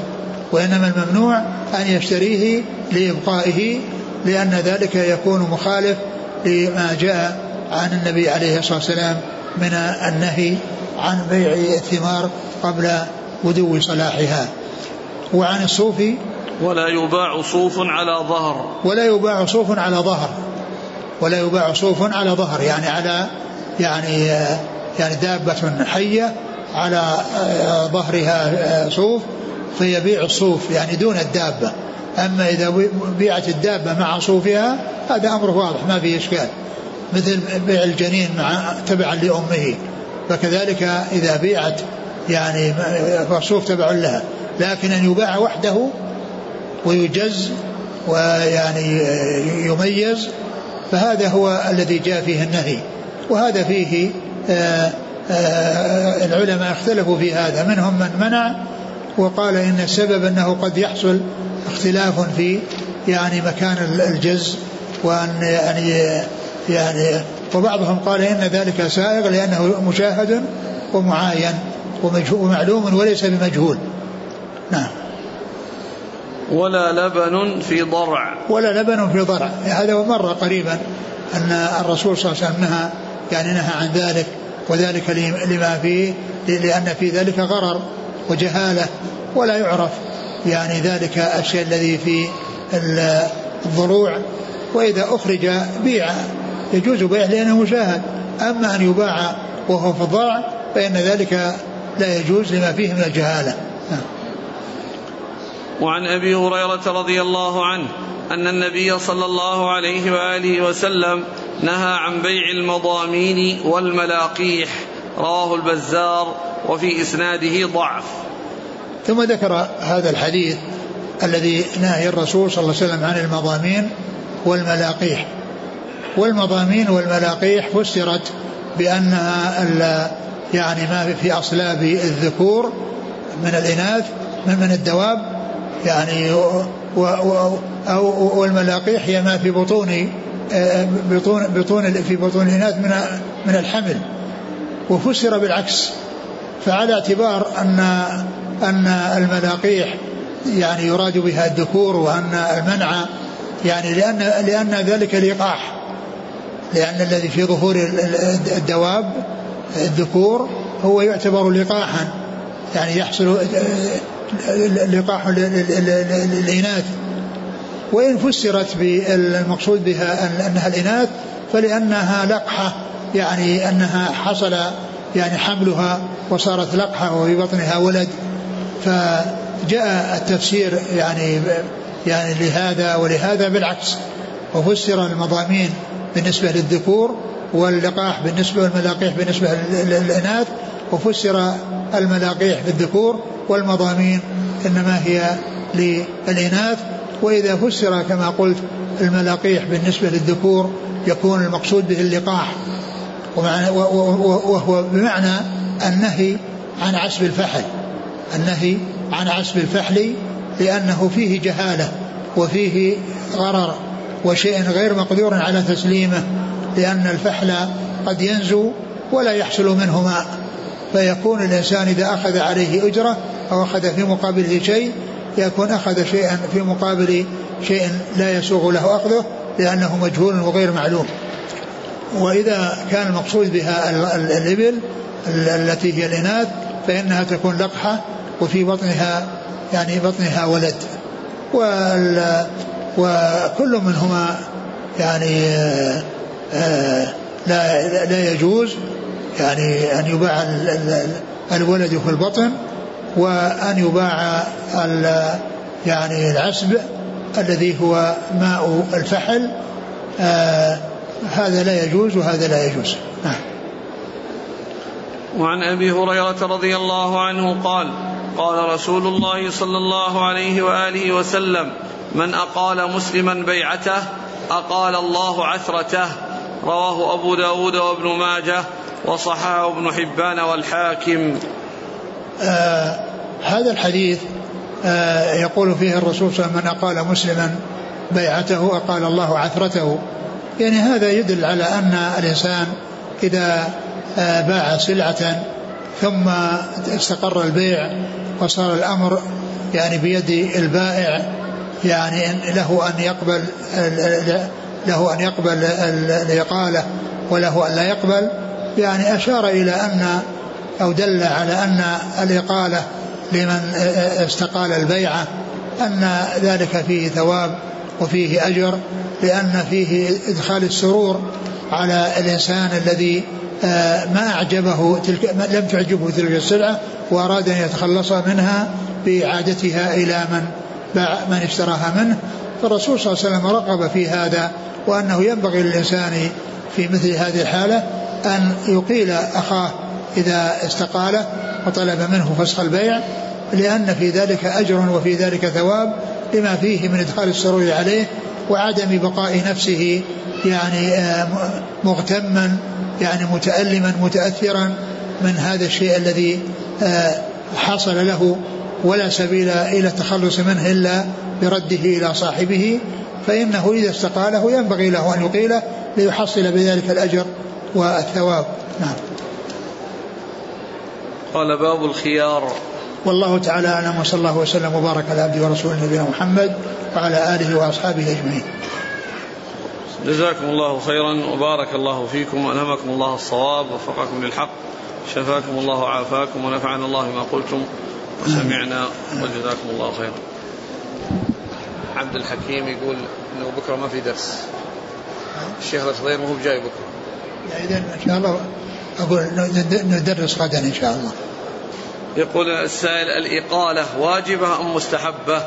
وإنما الممنوع أن يشتريه لإبقائه لأن ذلك يكون مخالف لما جاء عن النبي عليه الصلاة والسلام من النهي عن بيع الثمار قبل بدو صلاحها. وعن الصوف ولا يباع صوف على ظهر. ولا يباع صوف على ظهر. ولا يباع صوف على ظهر يعني على يعني يعني دابة حية على ظهرها صوف فيبيع الصوف يعني دون الدابة. أما إذا بيعت الدابة مع صوفها هذا أمر واضح ما فيه إشكال. مثل بيع الجنين مع تبعا لأمه. فكذلك إذا بيعت يعني فالصوف تبع لها. لكن أن يباع وحده ويجز ويعني يميز فهذا هو الذي جاء فيه النهي. وهذا فيه آآ آآ العلماء اختلفوا في هذا. منهم من منع وقال إن السبب أنه قد يحصل اختلاف في يعني مكان الجز وأن يعني يعني وبعضهم قال إن ذلك سائغ لأنه مشاهد ومعاين ومعلوم وليس بمجهول. نعم. ولا لبن في ضرع. ولا لبن في ضرع. هذا مر قريبا أن الرسول صلى الله عليه وسلم نهى يعني نهى عن ذلك وذلك لما فيه لأن في ذلك غرر. وجهالة ولا يعرف يعني ذلك الشيء الذي في الضروع وإذا أخرج بيع يجوز بيعه لأنه مشاهد. أما أن يباع وهو الضرع فإن ذلك لا يجوز لما فيه من الجهالة. وعن أبي هريرة رضي الله عنه أن النبي صلى الله عليه وآله وسلم نهى عن بيع المضامين والملاقيح. رواه البزار وفي إسناده ضعف. ثم ذكر هذا الحديث الذي نهي الرسول صلى الله عليه وسلم عن المضامين والملاقيح. والمضامين والملاقيح فسرت بأنها يعني ما في أصلاب الذكور من الإناث من من الدواب يعني و و أو والملاقيح هي ما في بطون آه، بطون بطون في بطون الإناث من من الحمل. وفسر بالعكس فعلى اعتبار أن أن الملاقيح يعني يراد بها الذكور وأن المنع يعني لأن لأن ذلك لقاح لأن الذي في ظهور الدواب الذكور هو يعتبر لقاحا يعني يحصل لقاح الإناث. وإن فسرت بالمقصود بها أنها الإناث فلأنها لقحة. يعني أنها حصل يعني حملها وصارت لقحة وفي بطنها ولد فجاء التفسير يعني يعني لهذا ولهذا بالعكس وفسر المضامين بالنسبة للذكور واللقاح بالنسبة والملاقيح بالنسبة للإناث وفسر الملاقيح بالذكور والمضامين إنما هي للإناث وإذا فسر كما قلت الملاقيح بالنسبة للذكور يكون المقصود به اللقاح. وهو بمعنى النهي عن عسب الفحل. النهي عن عسب الفحل لأنه فيه جهالة وفيه غرر وشيء غير مقدور على تسليمه لأن الفحل قد ينزو ولا يحصل منه ماء. فيكون الإنسان إذا أخذ عليه أجرة أو أخذ في مقابله شيء يكون أخذ شيئا في مقابل شيء لا يسوغ له أخذه لأنه مجهول وغير معلوم. وإذا كان المقصود بها الإبل التي هي الإناث فإنها تكون لقحة وفي بطنها يعني بطنها ولد. وكل منهما يعني آه، لا لا يجوز يعني أن يباع الولد في البطن وأن يباع يعني العسب الذي هو ماء الفحل آه هذا لا يجوز وهذا لا يجوز. نعم وعن أبي هريرة رضي الله عنه قال قال رسول الله صلى الله عليه وآله وسلم من أقال مسلما بيعته أقال الله عثرته. رواه أبو داود وابن ماجه وصححه ابن حبان والحاكم. آه هذا الحديث آه يقول فيه الرسول صلى الله عليه وسلم من أقال مسلما بيعته أقال الله عثرته. يعني هذا يدل على أن الإنسان إذا آه باع سلعة ثم استقر البيع وصار الأمر يعني بيد البائع يعني له أن يقبل له أن يقبل الإقالة وله أن لا يقبل يعني أشار إلى أن أو دل على أن الإقالة لمن استقال البيعة أن ذلك فيه ثواب وفيه أجر. لأن فيه إدخال السرور على الإنسان الذي آه، ما أعجبه تلك لم تعجبه تلك السلعة وأراد أن يتخلص منها بإعادتها إلى من باع من اشتراها منه. فالرسول صلى الله عليه وسلم رغب في هذا وأنه ينبغي للإنسان في مثل هذه الحالة أن يقيل أخاه إذا استقاله وطلب منه فسخ البيع لأن في ذلك أجر وفي ذلك ثواب لما فيه من إدخال السرور عليه وعدم بقاء نفسه يعني آه، مغتما يعني متألما متأثرا من هذا الشيء الذي آه، حصل له ولا سبيل إلى التخلص منه إلا برده إلى صاحبه. فإنه إذا استقاله ينبغي له أن يقيله ليحصل بذلك الأجر والثواب. نعم. قال باب الخيار. والله تعالى أعلم وصلى الله وسلم وبارك على عبده ورسوله نبينا محمد وعلى آله وأصحابه أجمعين. جزاكم الله خيرا وبارك الله فيكم وألهمكم الله الصواب ووفقكم للحق شفاكم الله وعافاكم ونفعنا الله بما قلتم وسمعنا وجزاكم الله خيرا. عبد الحكيم يقول إنه بكرة ما في درس. الشيخ الخضير ما هو بجاي بكرة. اذا إن شاء الله أقول ندرس غدا إن شاء الله. يقول السائل الإقالة واجبة أم مستحبة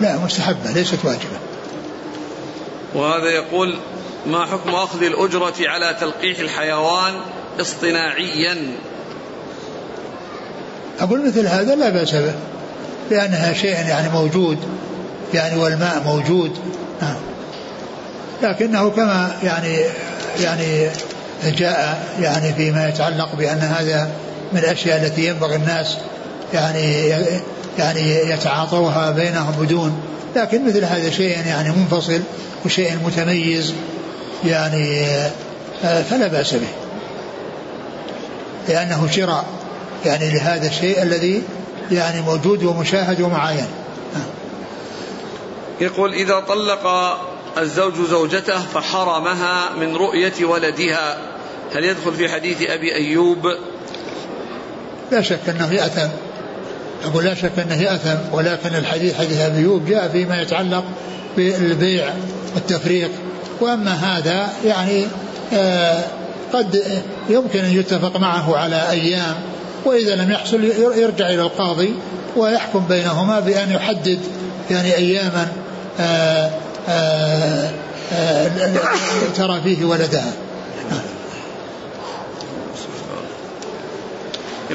لا مستحبة ليست واجبة. وهذا يقول ما حكم أخذ الأجرة على تلقيح الحيوان اصطناعيا؟ أقول مثل هذا لا بأس به لأنها شيء يعني موجود يعني والماء موجود. نعم. لكنه كما يعني يعني جاء يعني فيما يتعلق بأن هذا من الأشياء التي ينبغي الناس يعني يعني يتعاطوها بينهم بدون لكن مثل هذا شيء يعني منفصل وشيء متميز يعني آه، فلا بأس به. لأنه شراء يعني لهذا الشيء الذي يعني موجود ومشاهد ومعاين. يقول إذا طلق الزوج زوجته فحرمها من رؤية ولدها. هل يدخل في حديث أبي أيوب؟ لا شك أنه يأثم أقول لا شك أنه يأثم ولكن الحديث حديث أبي أيوب جاء فيما يتعلق بالبيع والتفريق. وأما هذا يعني آه قد يمكن أن يتفق معه على أيام وإذا لم يحصل يرجع إلى القاضي ويحكم بينهما بأن يحدد يعني أياما آه، آه، ترى فيه ولدها.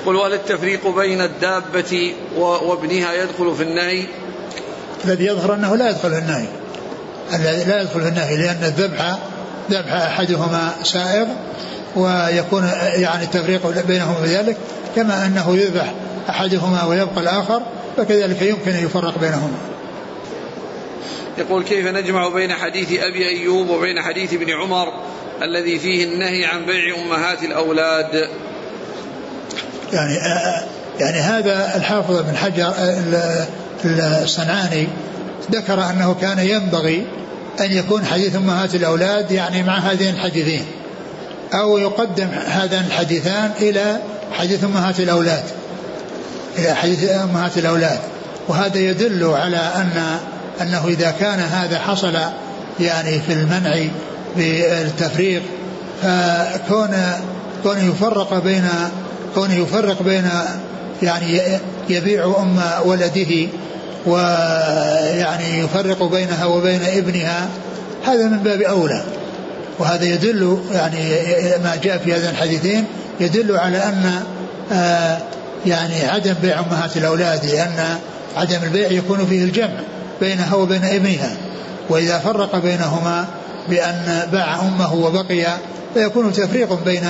يقول وهل التفريق بين الدابة وابنها يدخل في النهي. الذي يظهر أنه لا يدخل في النهي. الذي لا يدخل في النهي لأن الذبح ذبح أحدهما سائغ ويكون يعني التفريق بينهما بذلك كما أنه يذبح أحدهما ويبقى الآخر فكذلك يمكن أن يفرق بينهما. يقول كيف نجمع بين حديث أبي أيوب وبين حديث ابن عمر الذي فيه النهي عن بيع أمهات الأولاد؟ يعني آه، آه، يعني هذا الحافظ بن حجر آه، الصنعاني ذكر أنه كان ينبغي أن يكون حديث أمهات الأولاد يعني مع هذين الحديثين أو يقدم هذان الحديثان إلى حديث أمهات الأولاد إلى حديث أمهات الأولاد. وهذا يدل على أن أنه إذا كان هذا حصل يعني في المنع بالتفريق فكون كون يفرق بين كونه يفرق بين يعني يبيع أم ولده ويعني يفرق بينها وبين ابنها هذا من باب أولى. وهذا يدل يعني ما جاء في هذين الحديثين يدل على أن آه، يعني عدم بيع أمهات الأولاد لأن عدم البيع يكون فيه الجمع بينها وبين ابنها. وإذا فرق بينهما بأن باع أمه وبقي فيكون تفريق بين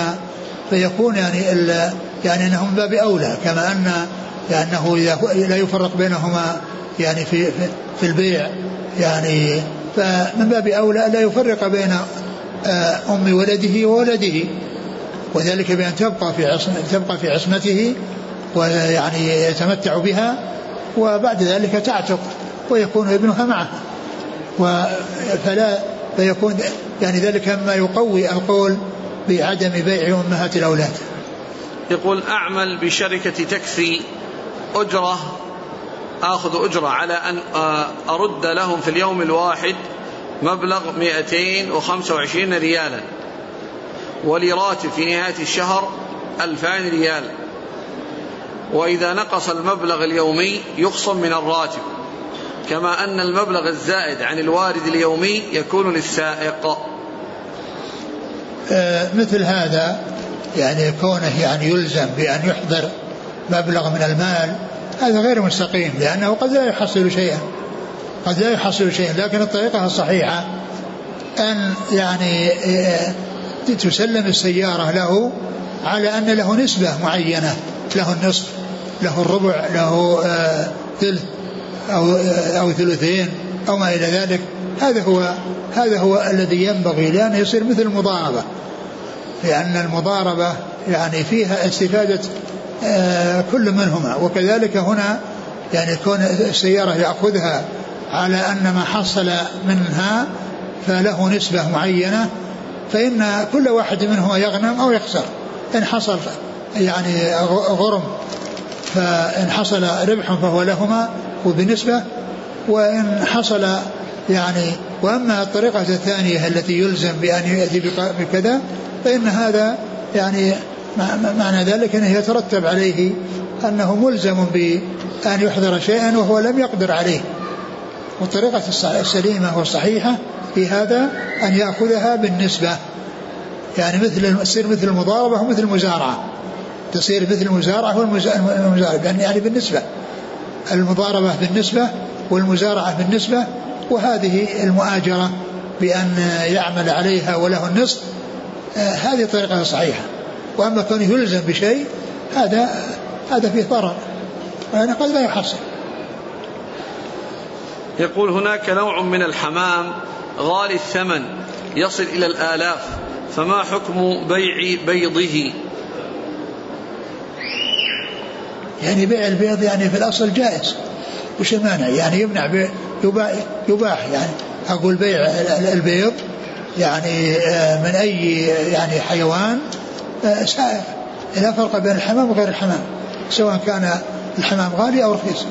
فيكون يعني يعني إنه من باب أولى كما لأنه إذا لا يفرق بينهما يعني في في البيع يعني فمن باب أولى لا يفرق بين آه، أم ولده وولده وذلك بأن تبقى في عصم تبقى في عصمته ويعني يتمتع بها وبعد ذلك تعتق ويكون ابنها معها فلا فيكون يعني ذلك مما يقوي القول بعدم بيع أمهات الأولاد. يقول أعمل بشركة تكفي أجرة آخذ أجرة على أن آه، أرد لهم في اليوم الواحد مبلغ 225 ريالا ولي راتب في نهاية الشهر 2000 ريال. وإذا نقص المبلغ اليومي يخصم من الراتب كما أن المبلغ الزائد عن الوارد اليومي يكون للسائق. آه، مثل هذا يعني كونه يعني يلزم بأن يحضر مبلغ من المال هذا غير مستقيم لأنه قد لا يحصل شيئا قد لا يحصل شيئا لكن الطريقة الصحيحة أن يعني آه، تسلم السيارة له على أن له نسبة معينة له النصف له الربع له آه، ثلث أو أو ثلثين أو ما إلى ذلك هذا هو هذا هو الذي ينبغي لأنه يصير مثل المضاربة لأن المضاربة يعني فيها استفادة آه، كل منهما. وكذلك هنا يعني كون السيارة يأخذها على أن ما حصل منها فله نسبة معينة فإن كل واحد منهما يغنم أو يخسر. إن حصل يعني غرم فإن حصل ربح فهو لهما وبنسبة. وإن حصل يعني وأما الطريقة الثانية التي يلزم بأن يأتي بكذا فإن هذا يعني معنى ذلك أنه يترتب عليه أنه ملزم بأن يحضر شيئا وهو لم يقدر عليه. والطريقة السليمة والصحيحة في هذا أن يأخذها بالنسبة. يعني مثل تصير مثل المضاربة ومثل المزارعة. تصير مثل المزارعة والمزارعة يعني, يعني بالنسبة. المضاربة بالنسبة والمزارعة بالنسبة وهذه المؤاجرة بأن يعمل عليها وله النصف هذه الطريقة الصحيحة وأما كونه يلزم بشيء هذا هذا فيه ضرر. لأنه قد لا يحصل. يقول هناك نوع من الحمام غالي الثمن يصل إلى الآلاف فما حكم بيع بيضه؟ يعني بيع البيض يعني في الأصل جائز. وش المانع؟ يعني يمنع يباح, يباح. يعني أقول بيع البيض يعني آه، من أي يعني حيوان آه، سائر لا فرق بين الحمام وغير الحمام سواء كان الحمام غالي أو رخيص.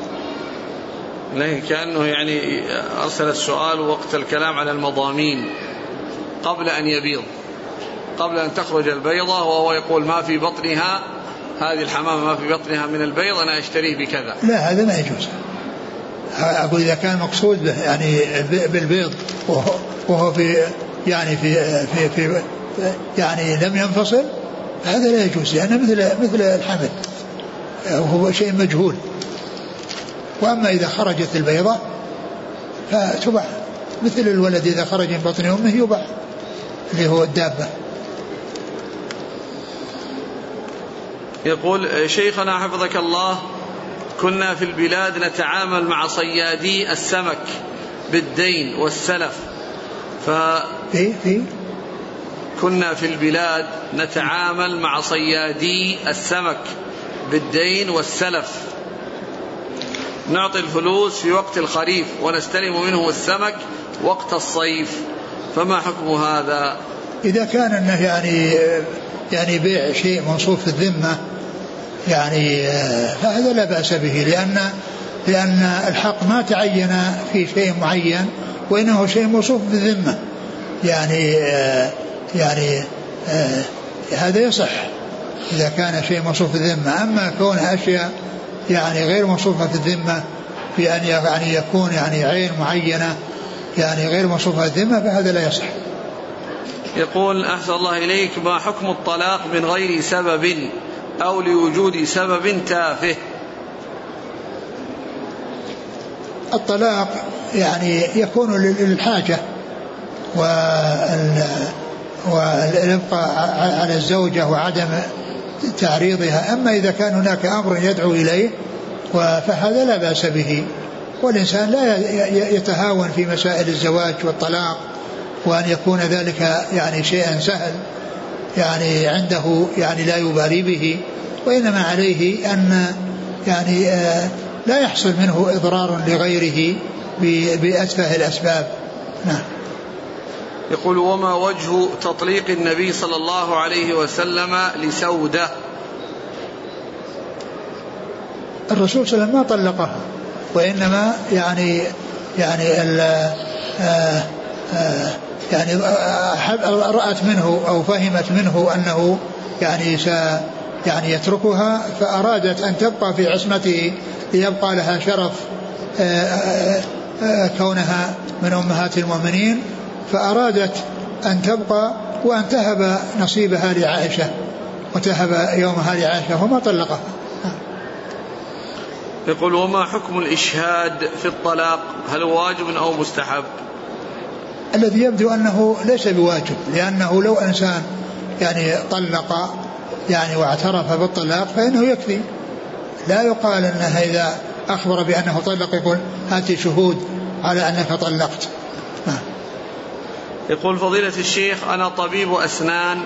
لكن كأنه يعني أرسل السؤال وقت الكلام على المضامين قبل أن يبيض قبل أن تخرج البيضة وهو يقول ما في بطنها هذه الحمامة ما في بطنها من البيض أنا أشتريه بكذا. لا هذا ما يجوز. أقول إذا كان مقصود به يعني بالبيض وهو, وهو في يعني في في في يعني لم ينفصل هذا لا يجوز لأنه مثل مثل الحمل وهو شيء مجهول. وأما إذا خرجت البيضة فتباع. مثل الولد إذا خرج من بطن أمه يباع اللي هو الدابة. يقول شيخنا حفظك الله كنا في البلاد نتعامل مع صيادي السمك بالدين والسلف. ف في في كنا في البلاد نتعامل مع صيادي السمك بالدين والسلف. نعطي الفلوس في وقت الخريف ونستلم منه السمك وقت الصيف. فما حكم هذا؟ إذا كان أنه يعني يعني بيع شيء منصوب في الذمة يعني فهذا لا بأس به لأن لأن الحق ما تعين في شيء معين وإنه شيء موصوف بالذمة. يعني يعني هذا يصح إذا كان شيء موصوف بالذمة. أما كون أشياء يعني غير موصوفة في الذمة في أن يعني يكون يعني عين معينة يعني غير موصوفة الذمة فهذا لا يصح. يقول أحسن الله إليك ما حكم الطلاق من غير سبب أو لوجود سبب تافه؟ الطلاق يعني يكون للحاجة والإبقاء على الزوجة وعدم تعريضها. أما إذا كان هناك أمر يدعو إليه فهذا لا بأس به. والإنسان لا يتهاون في مسائل الزواج والطلاق وأن يكون ذلك يعني شيئا سهل يعني عنده يعني لا يبالي به وإنما عليه أن يعني آه، لا يحصل منه إضرار لغيره. بأتفه الأسباب. نعم. يقول وما وجه تطليق النبي صلى الله عليه وسلم لسودة؟ الرسول صلى الله عليه وسلم ما طلقها وإنما يعني يعني ال آه آه يعني رأت منه أو فهمت منه أنه يعني س يعني يتركها فأرادت أن تبقى في عصمته ليبقى لها شرف آه، آه، آه، كونها من أمهات المؤمنين فأرادت أن تبقى وأن تهب نصيبها لعائشة وتهب يومها لعائشة وما طلقها. يقول وما حكم الإشهاد في الطلاق؟ هل واجب أو مستحب؟ الذي يبدو أنه ليس بواجب لأنه لو إنسان يعني طلق يعني واعترف بالطلاق فإنه يكفي. لا يقال أنه إذا أخبر بأنه طلق يقول هاتي شهود على أنك طلقت. نعم يقول فضيلة الشيخ أنا طبيب أسنان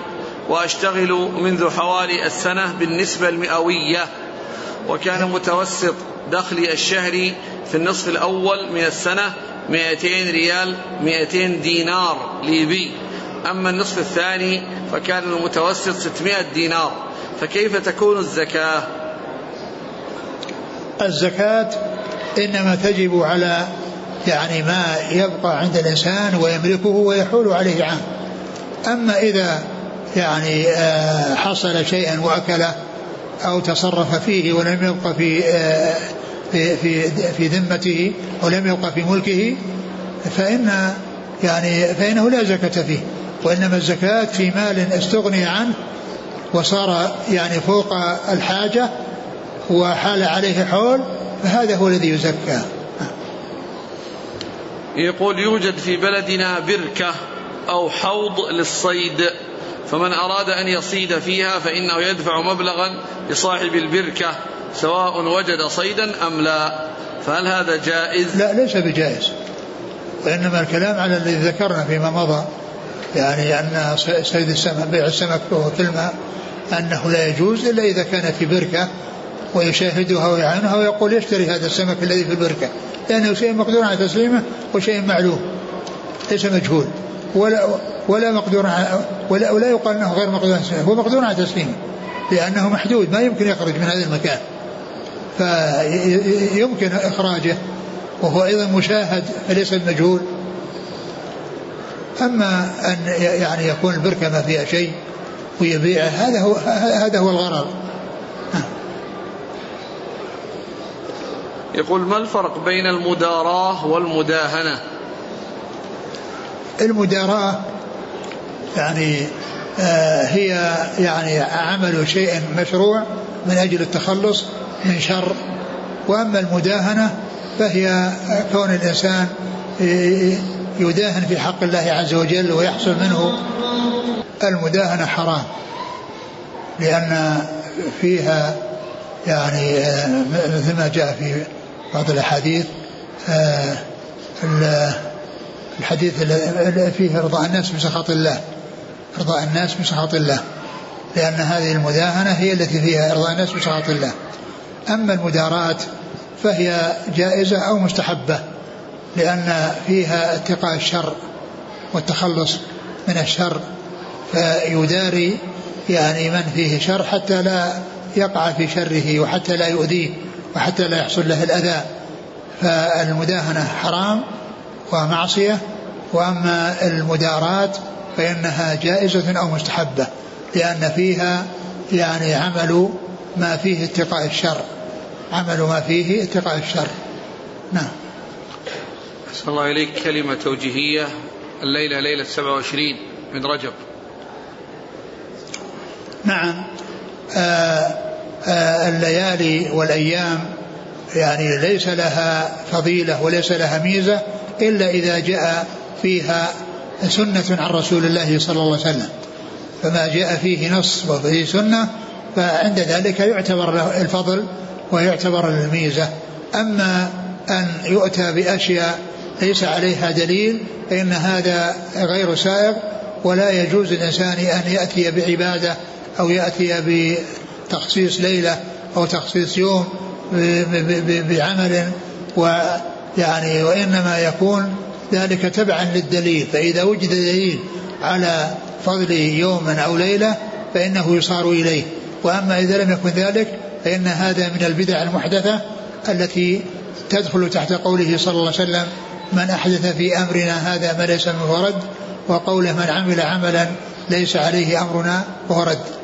وأشتغل منذ حوالي السنة بالنسبة المئوية وكان متوسط دخلي الشهري في النصف الأول من السنة 200 ريال 200 دينار ليبي. أما النصف الثاني فكان المتوسط 600 دينار فكيف تكون الزكاة؟ الزكاة إنما تجب على يعني ما يبقى عند الإنسان ويملكه ويحول عليه عام. أما إذا يعني آه، حصل شيئا وأكله أو تصرف فيه ولم يبقى في آه، في في في ذمته ولم يبقى في ملكه فإن يعني فإنه لا زكاة فيه. وإنما الزكاة في مال استغني عنه وصار يعني فوق الحاجة وحال عليه حول فهذا هو الذي يزكى. يقول يوجد في بلدنا بركة أو حوض للصيد فمن أراد أن يصيد فيها فإنه يدفع مبلغا لصاحب البركة سواء وجد صيدا أم لا. فهل هذا جائز؟ لا ليس بجائز. وإنما الكلام على الذي ذكرنا فيما مضى يعني أن صيد السمك بيع السمك وهو في الماء أنه لا يجوز إلا إذا كان في بركة ويشاهدها ويعينها ويقول يشتري هذا السمك الذي في البركة. لأنه شيء مقدور على تسليمه وشيء معلوم. ليس مجهول. ولا ولا مقدور ولا, ولا يقال إنه غير مقدور على هو مقدور على تسليمه. لأنه محدود. ما يمكن يخرج من هذا المكان. فيمكن إخراجه. وهو أيضا مشاهد فليس المجهول أما أن يعني يكون البركة ما فيها شيء ويبيعه هذا هو هذا هو الغرض. يقول ما الفرق بين المداراة والمداهنة؟ المداراة يعني آه هي يعني عمل شيء مشروع من أجل التخلص من شر. وأما المداهنة فهي كون الإنسان يداهن في حق الله عز وجل ويحصل منه المداهنة حرام لأن فيها يعني آه، مثل ما جاء في بعض الأحاديث آه، الحديث فيه إرضاء الناس بسخط الله إرضاء الناس بسخط الله لأن هذه المداهنة هي التي فيها إرضاء الناس بسخط الله. أما المداراة فهي جائزة أو مستحبة لأن فيها اتقاء الشر والتخلص من الشر فيداري يعني من فيه شر حتى لا يقع في شره وحتى لا يؤذيه. وحتى لا يحصل له الأذى. فالمداهنة حرام ومعصية وأما المداراة فإنها جائزة أو مستحبة لأن فيها يعني عمل ما فيه اتقاء الشر. عمل ما فيه اتقاء الشر. نعم. أسأل الله إليك. كلمة توجيهية. الليلة ليلة 27 من رجب. نعم. آه، آه، الليالي والأيام. يعني ليس لها فضيلة وليس لها ميزة إلا إذا جاء فيها سنة عن رسول الله صلى الله عليه وسلم. فما جاء فيه نص وفيه سنة فعند ذلك يعتبر الفضل ويعتبر الميزة. أما أن يؤتى بأشياء ليس عليها دليل فإن هذا غير سائغ ولا يجوز الإنسان أن يأتي بعبادة أو يأتي بتخصيص ليلة أو تخصيص يوم بعمل ويعني وإنما يكون ذلك تبعا للدليل فإذا وجد دليل على فضل يوم أو ليلة فإنه يصار إليه. وأما إذا لم يكن ذلك فإن هذا من البدع المحدثة التي تدخل تحت قوله صلى الله عليه وسلم من أحدث في أمرنا هذا ما ليس منه رد وقوله من عمل عملا ليس عليه أمرنا وهو رد.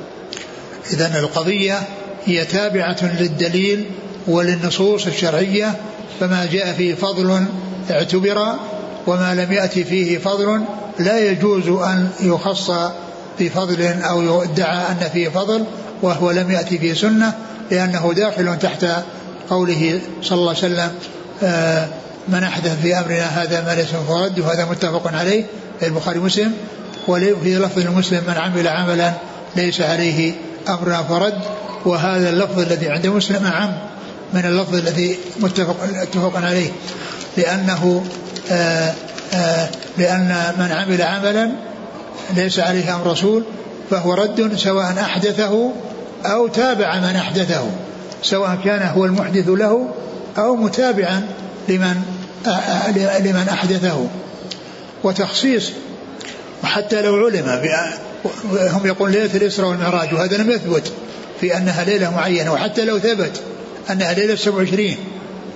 إذا القضية هي تابعة للدليل وللنصوص الشرعية فما جاء فيه فضل اعتبر وما لم يأتي فيه فضل لا يجوز أن يخص بفضل أو يدعى أن فيه فضل وهو لم يأتي فيه سنة لأنه داخل تحت قوله صلى الله عليه وسلم آه، من أحدث في أمرنا هذا ما ليس فرد وهذا متفق عليه البخاري ومسلم وفي لفظ المسلم من عمل عملا ليس عليه أمرنا فرد وهذا اللفظ الذي عند مسلم أعم من اللفظ الذي متفق متفق عليه. لأنه آآ آه، آآ آه، لأن من عمل عملا ليس عليه أمر رسول فهو رد سواء أحدثه أو تابع من أحدثه سواء كان هو المحدث له أو متابعا لمن لمن أحدثه. وتخصيص وحتى لو علم هم يقول ليلة الإسراء والمعراج وهذا لم يثبت في أنها ليلة معينة وحتى لو ثبت أنها ليلة 27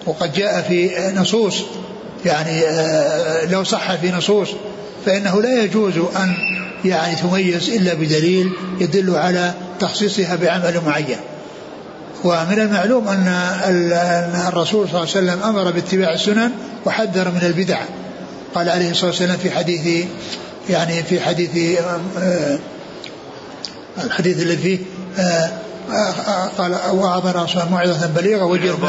وقد جاء في نصوص يعني آه، لو صح في نصوص فإنه لا يجوز أن يعني تميز إلا بدليل يدل على تخصيصها بعمل معين. ومن المعلوم أن الرسول صلى الله عليه وسلم أمر باتباع السنن وحذر من البدع. قال عليه الصلاة والسلام في حديث يعني في حديث آه، الحديث الذي فيه آه، قال وعظنا رسول موعظة بليغة وجلت من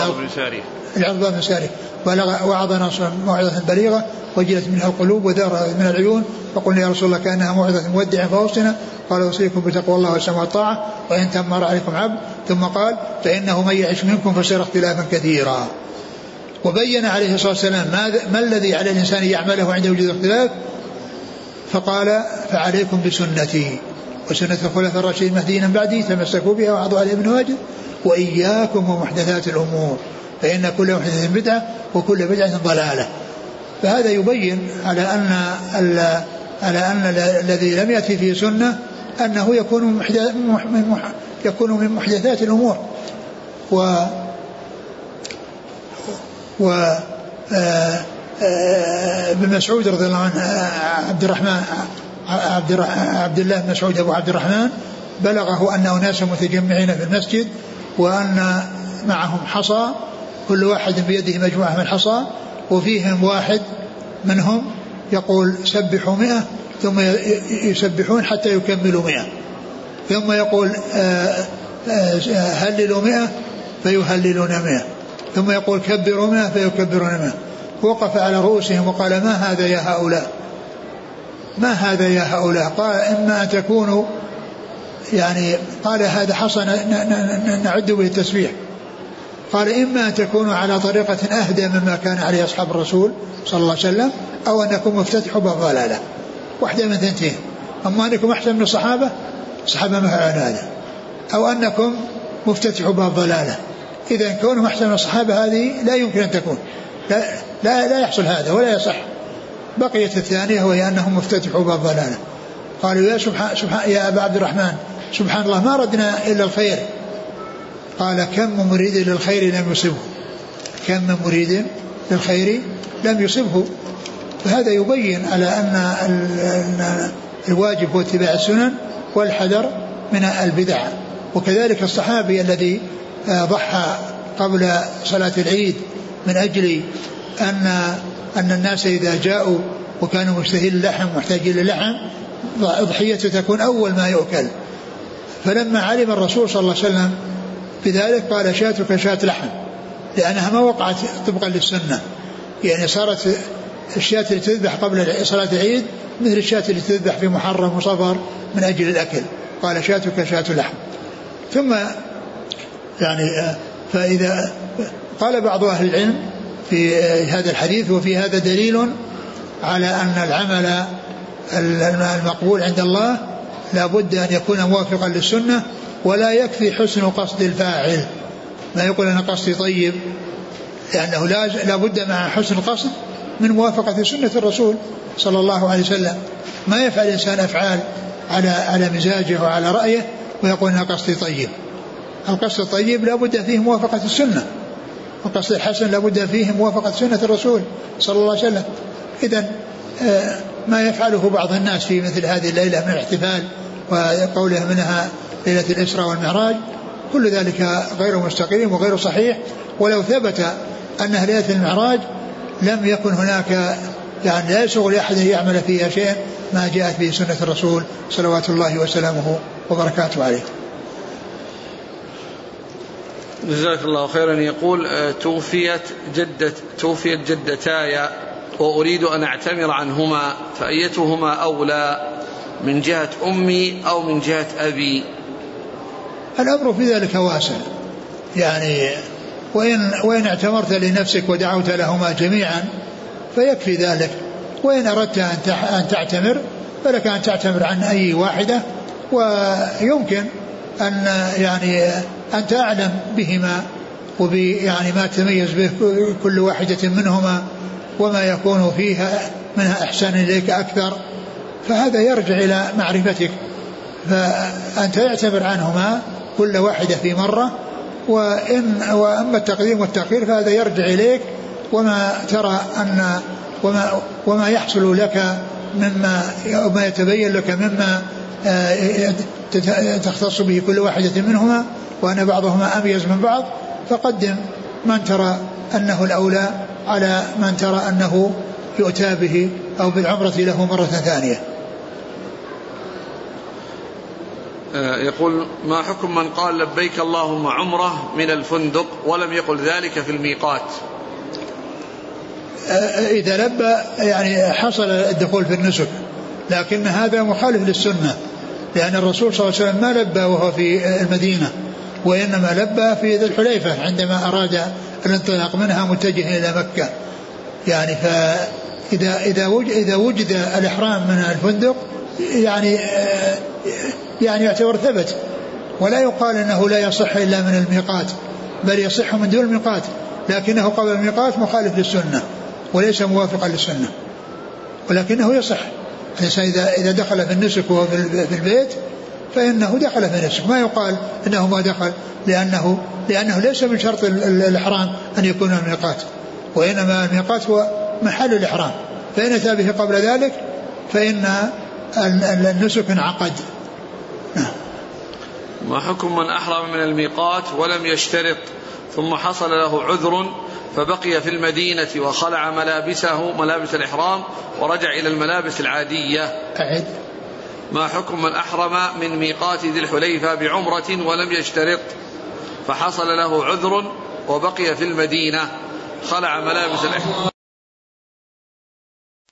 العرض بن ساري بلغ وعظنا موعظة بليغة وجلت منها القلوب وذارت من العيون فقلنا يا رسول الله كأنها موعظة مودع فاوصنا قال أوصيكم بتقوى الله والسمع والطاعة وإن تمر عليكم عبد. ثم قال فإنه من يعش منكم فسيرى اختلافا كثيرا. وبين عليه الصلاة والسلام ما, ما الذي على الإنسان يعمله عند وجود الاختلاف؟ فقال فعليكم بسنتي. وسنة الخلفاء الراشدين المهديين بعدي تمسكوا بها وعضوا عليها واجد وإياكم ومحدثات الأمور. فإن كل محدثة بدعة وكل بدعة ضلالة. فهذا يبين على أن على أن الذي لم يأتي فيه سنة أنه يكون من يكون من محدثات الأمور. و و آه، آه، ابن مسعود رضي الله عنه آه، عبد الرحمن عبد عبد الله بن مسعود أبو عبد الرحمن بلغه أن اناسا متجمعين في المسجد وأن معهم حصى كل واحد بيده مجموعة من الحصى وفيهم واحد منهم يقول سبحوا مئة ثم يسبحون حتى يكملوا مئة. ثم يقول آه، آه، هللوا مئة فيهللون مئة. ثم يقول كبروا مئة فيكبرون مئة. وقف على رؤوسهم وقال ما هذا يا هؤلاء؟ ما هذا يا هؤلاء؟ قال إما أن تكونوا يعني قال هذا حصى نعد به التسبيح. قال إما أن تكونوا على طريقة أهدى مما كان عليه أصحاب الرسول صلى الله عليه وسلم أو أنكم مفتتحوا باب ضلالة واحدة من ثنتين. أما أنكم أحسن من الصحابة الصحابة ما فعلوا هذا. أو أنكم مفتتحوا باب ضلالة إذا كونهم أحسن من الصحابة هذه لا يمكن أن تكون. لا, لا, يحصل هذا ولا يصح. بقيت الثانية وهي أنهم مفتتحوا باب ضلالة. قالوا يا سبحان, سبحان يا أبا عبد الرحمن سبحان الله ما ردنا إلا الخير. قال كم من مريد للخير لم يصبه. كم من مريد للخير لم يصبه. فهذا يبين على أن الواجب هو اتباع السنن والحذر من البدع. وكذلك الصحابي الذي آه، ضحى قبل صلاة العيد من أجل أن أن الناس إذا جاءوا وكانوا مشتهين اللحم محتاجين للحم ضحيته تكون أول ما يؤكل. فلما علم الرسول صلى الله عليه وسلم بذلك قال شاتك شاة لحم لأنها ما وقعت طبقا للسنة. يعني صارت الشاة اللي تذبح قبل صلاة العيد مثل الشاة اللي تذبح في محرم وصفر من أجل الأكل. قال شاتك شاة لحم. ثم يعني فإذا قال بعض أهل العلم في هذا الحديث وفي هذا دليل على أن العمل المقبول عند الله لا بد أن يكون موافقا للسنة ولا يكفي حسن قصد الفاعل. ما يقول أنا قصدي طيب؟ لأنه لا بد مع حسن القصد من موافقة سنة الرسول صلى الله عليه وسلم. ما يفعل الإنسان أفعال على على مزاجه وعلى رأيه ويقول أنا قصدي طيب. القصد الطيب لا بد فيه موافقة السنة. القصد الحسن لا بد فيه موافقة سنة الرسول صلى الله عليه وسلم. إذا آه، ما يفعله بعض الناس في مثل هذه الليلة من الاحتفال وقوله منها ليلة الإسراء والمعراج كل ذلك غير مستقيم وغير صحيح. ولو ثبت أنها ليلة المعراج لم يكن هناك يعني لا يسوغ لأحد أن يعمل فيها شيء ما جاءت به سنة الرسول صلوات الله وسلامه وبركاته عليه. جزاك الله خيرا. يقول آه، توفيت جدة توفيت جدتاي وأريد أن أعتمر عنهما فأيتهما أولى من جهة أمي أو من جهة أبي؟ الأمر في ذلك واسع. يعني وإن, وإن اعتمرت لنفسك ودعوت لهما جميعا فيكفي ذلك. وإن أردت أن تعتمر فلك أن تعتمر عن أي واحدة ويمكن أن يعني أنت أعلم بهما وب يعني ما تميز به كل واحدة منهما وما يكون فيها منها إحسان إليك أكثر فهذا يرجع إلى معرفتك. فأنت اعتبر عنهما كل واحدة في مرة وإن وأما التقديم والتأخير فهذا يرجع إليك وما ترى أن وما وما يحصل لك مما وما يتبين لك مما تختص به كل واحدة منهما وأن بعضهما أميز من بعض فقدم من ترى أنه الأولى على من ترى أنه يؤتى به أو بالعمرة له مرة ثانية. آه، يقول ما حكم من قال لبيك اللهم عمرة من الفندق ولم يقل ذلك في الميقات؟ آه، إذا لبى يعني حصل الدخول في النسك لكن هذا مخالف للسنة. لأن الرسول صلى الله عليه وسلم ما لبى وهو في المدينة وإنما لبى في ذي الحليفة عندما أراد الانطلاق منها متجه إلى مكة. يعني فإذا إذا وجد إذا وجد الإحرام من الفندق يعني يعني يعتبر ثبت. ولا يقال إنه لا يصح إلا من الميقات بل يصح من دون الميقات لكنه قبل الميقات مخالف للسنة وليس موافقا للسنة ولكنه يصح. الانسان إذا إذا دخل في النسك وهو في البيت فإنه دخل في النسك. ما يقال إنه ما دخل لأنه لأنه ليس من شرط الإحرام أن يكون الميقات وإنما الميقات هو محل الإحرام. فإن أتى به قبل ذلك فإن النسك انعقد. نعم. ما حكم من أحرم من الميقات ولم يشترط؟ ثم حصل له عذر فبقي في المدينة وخلع ملابسه ملابس الإحرام ورجع إلى الملابس العادية. أعد. ما حكم من أحرم من ميقات ذي الحليفة بعمرة ولم يشترط؟ فحصل له عذر وبقي في المدينة خلع ملابس الإحرام.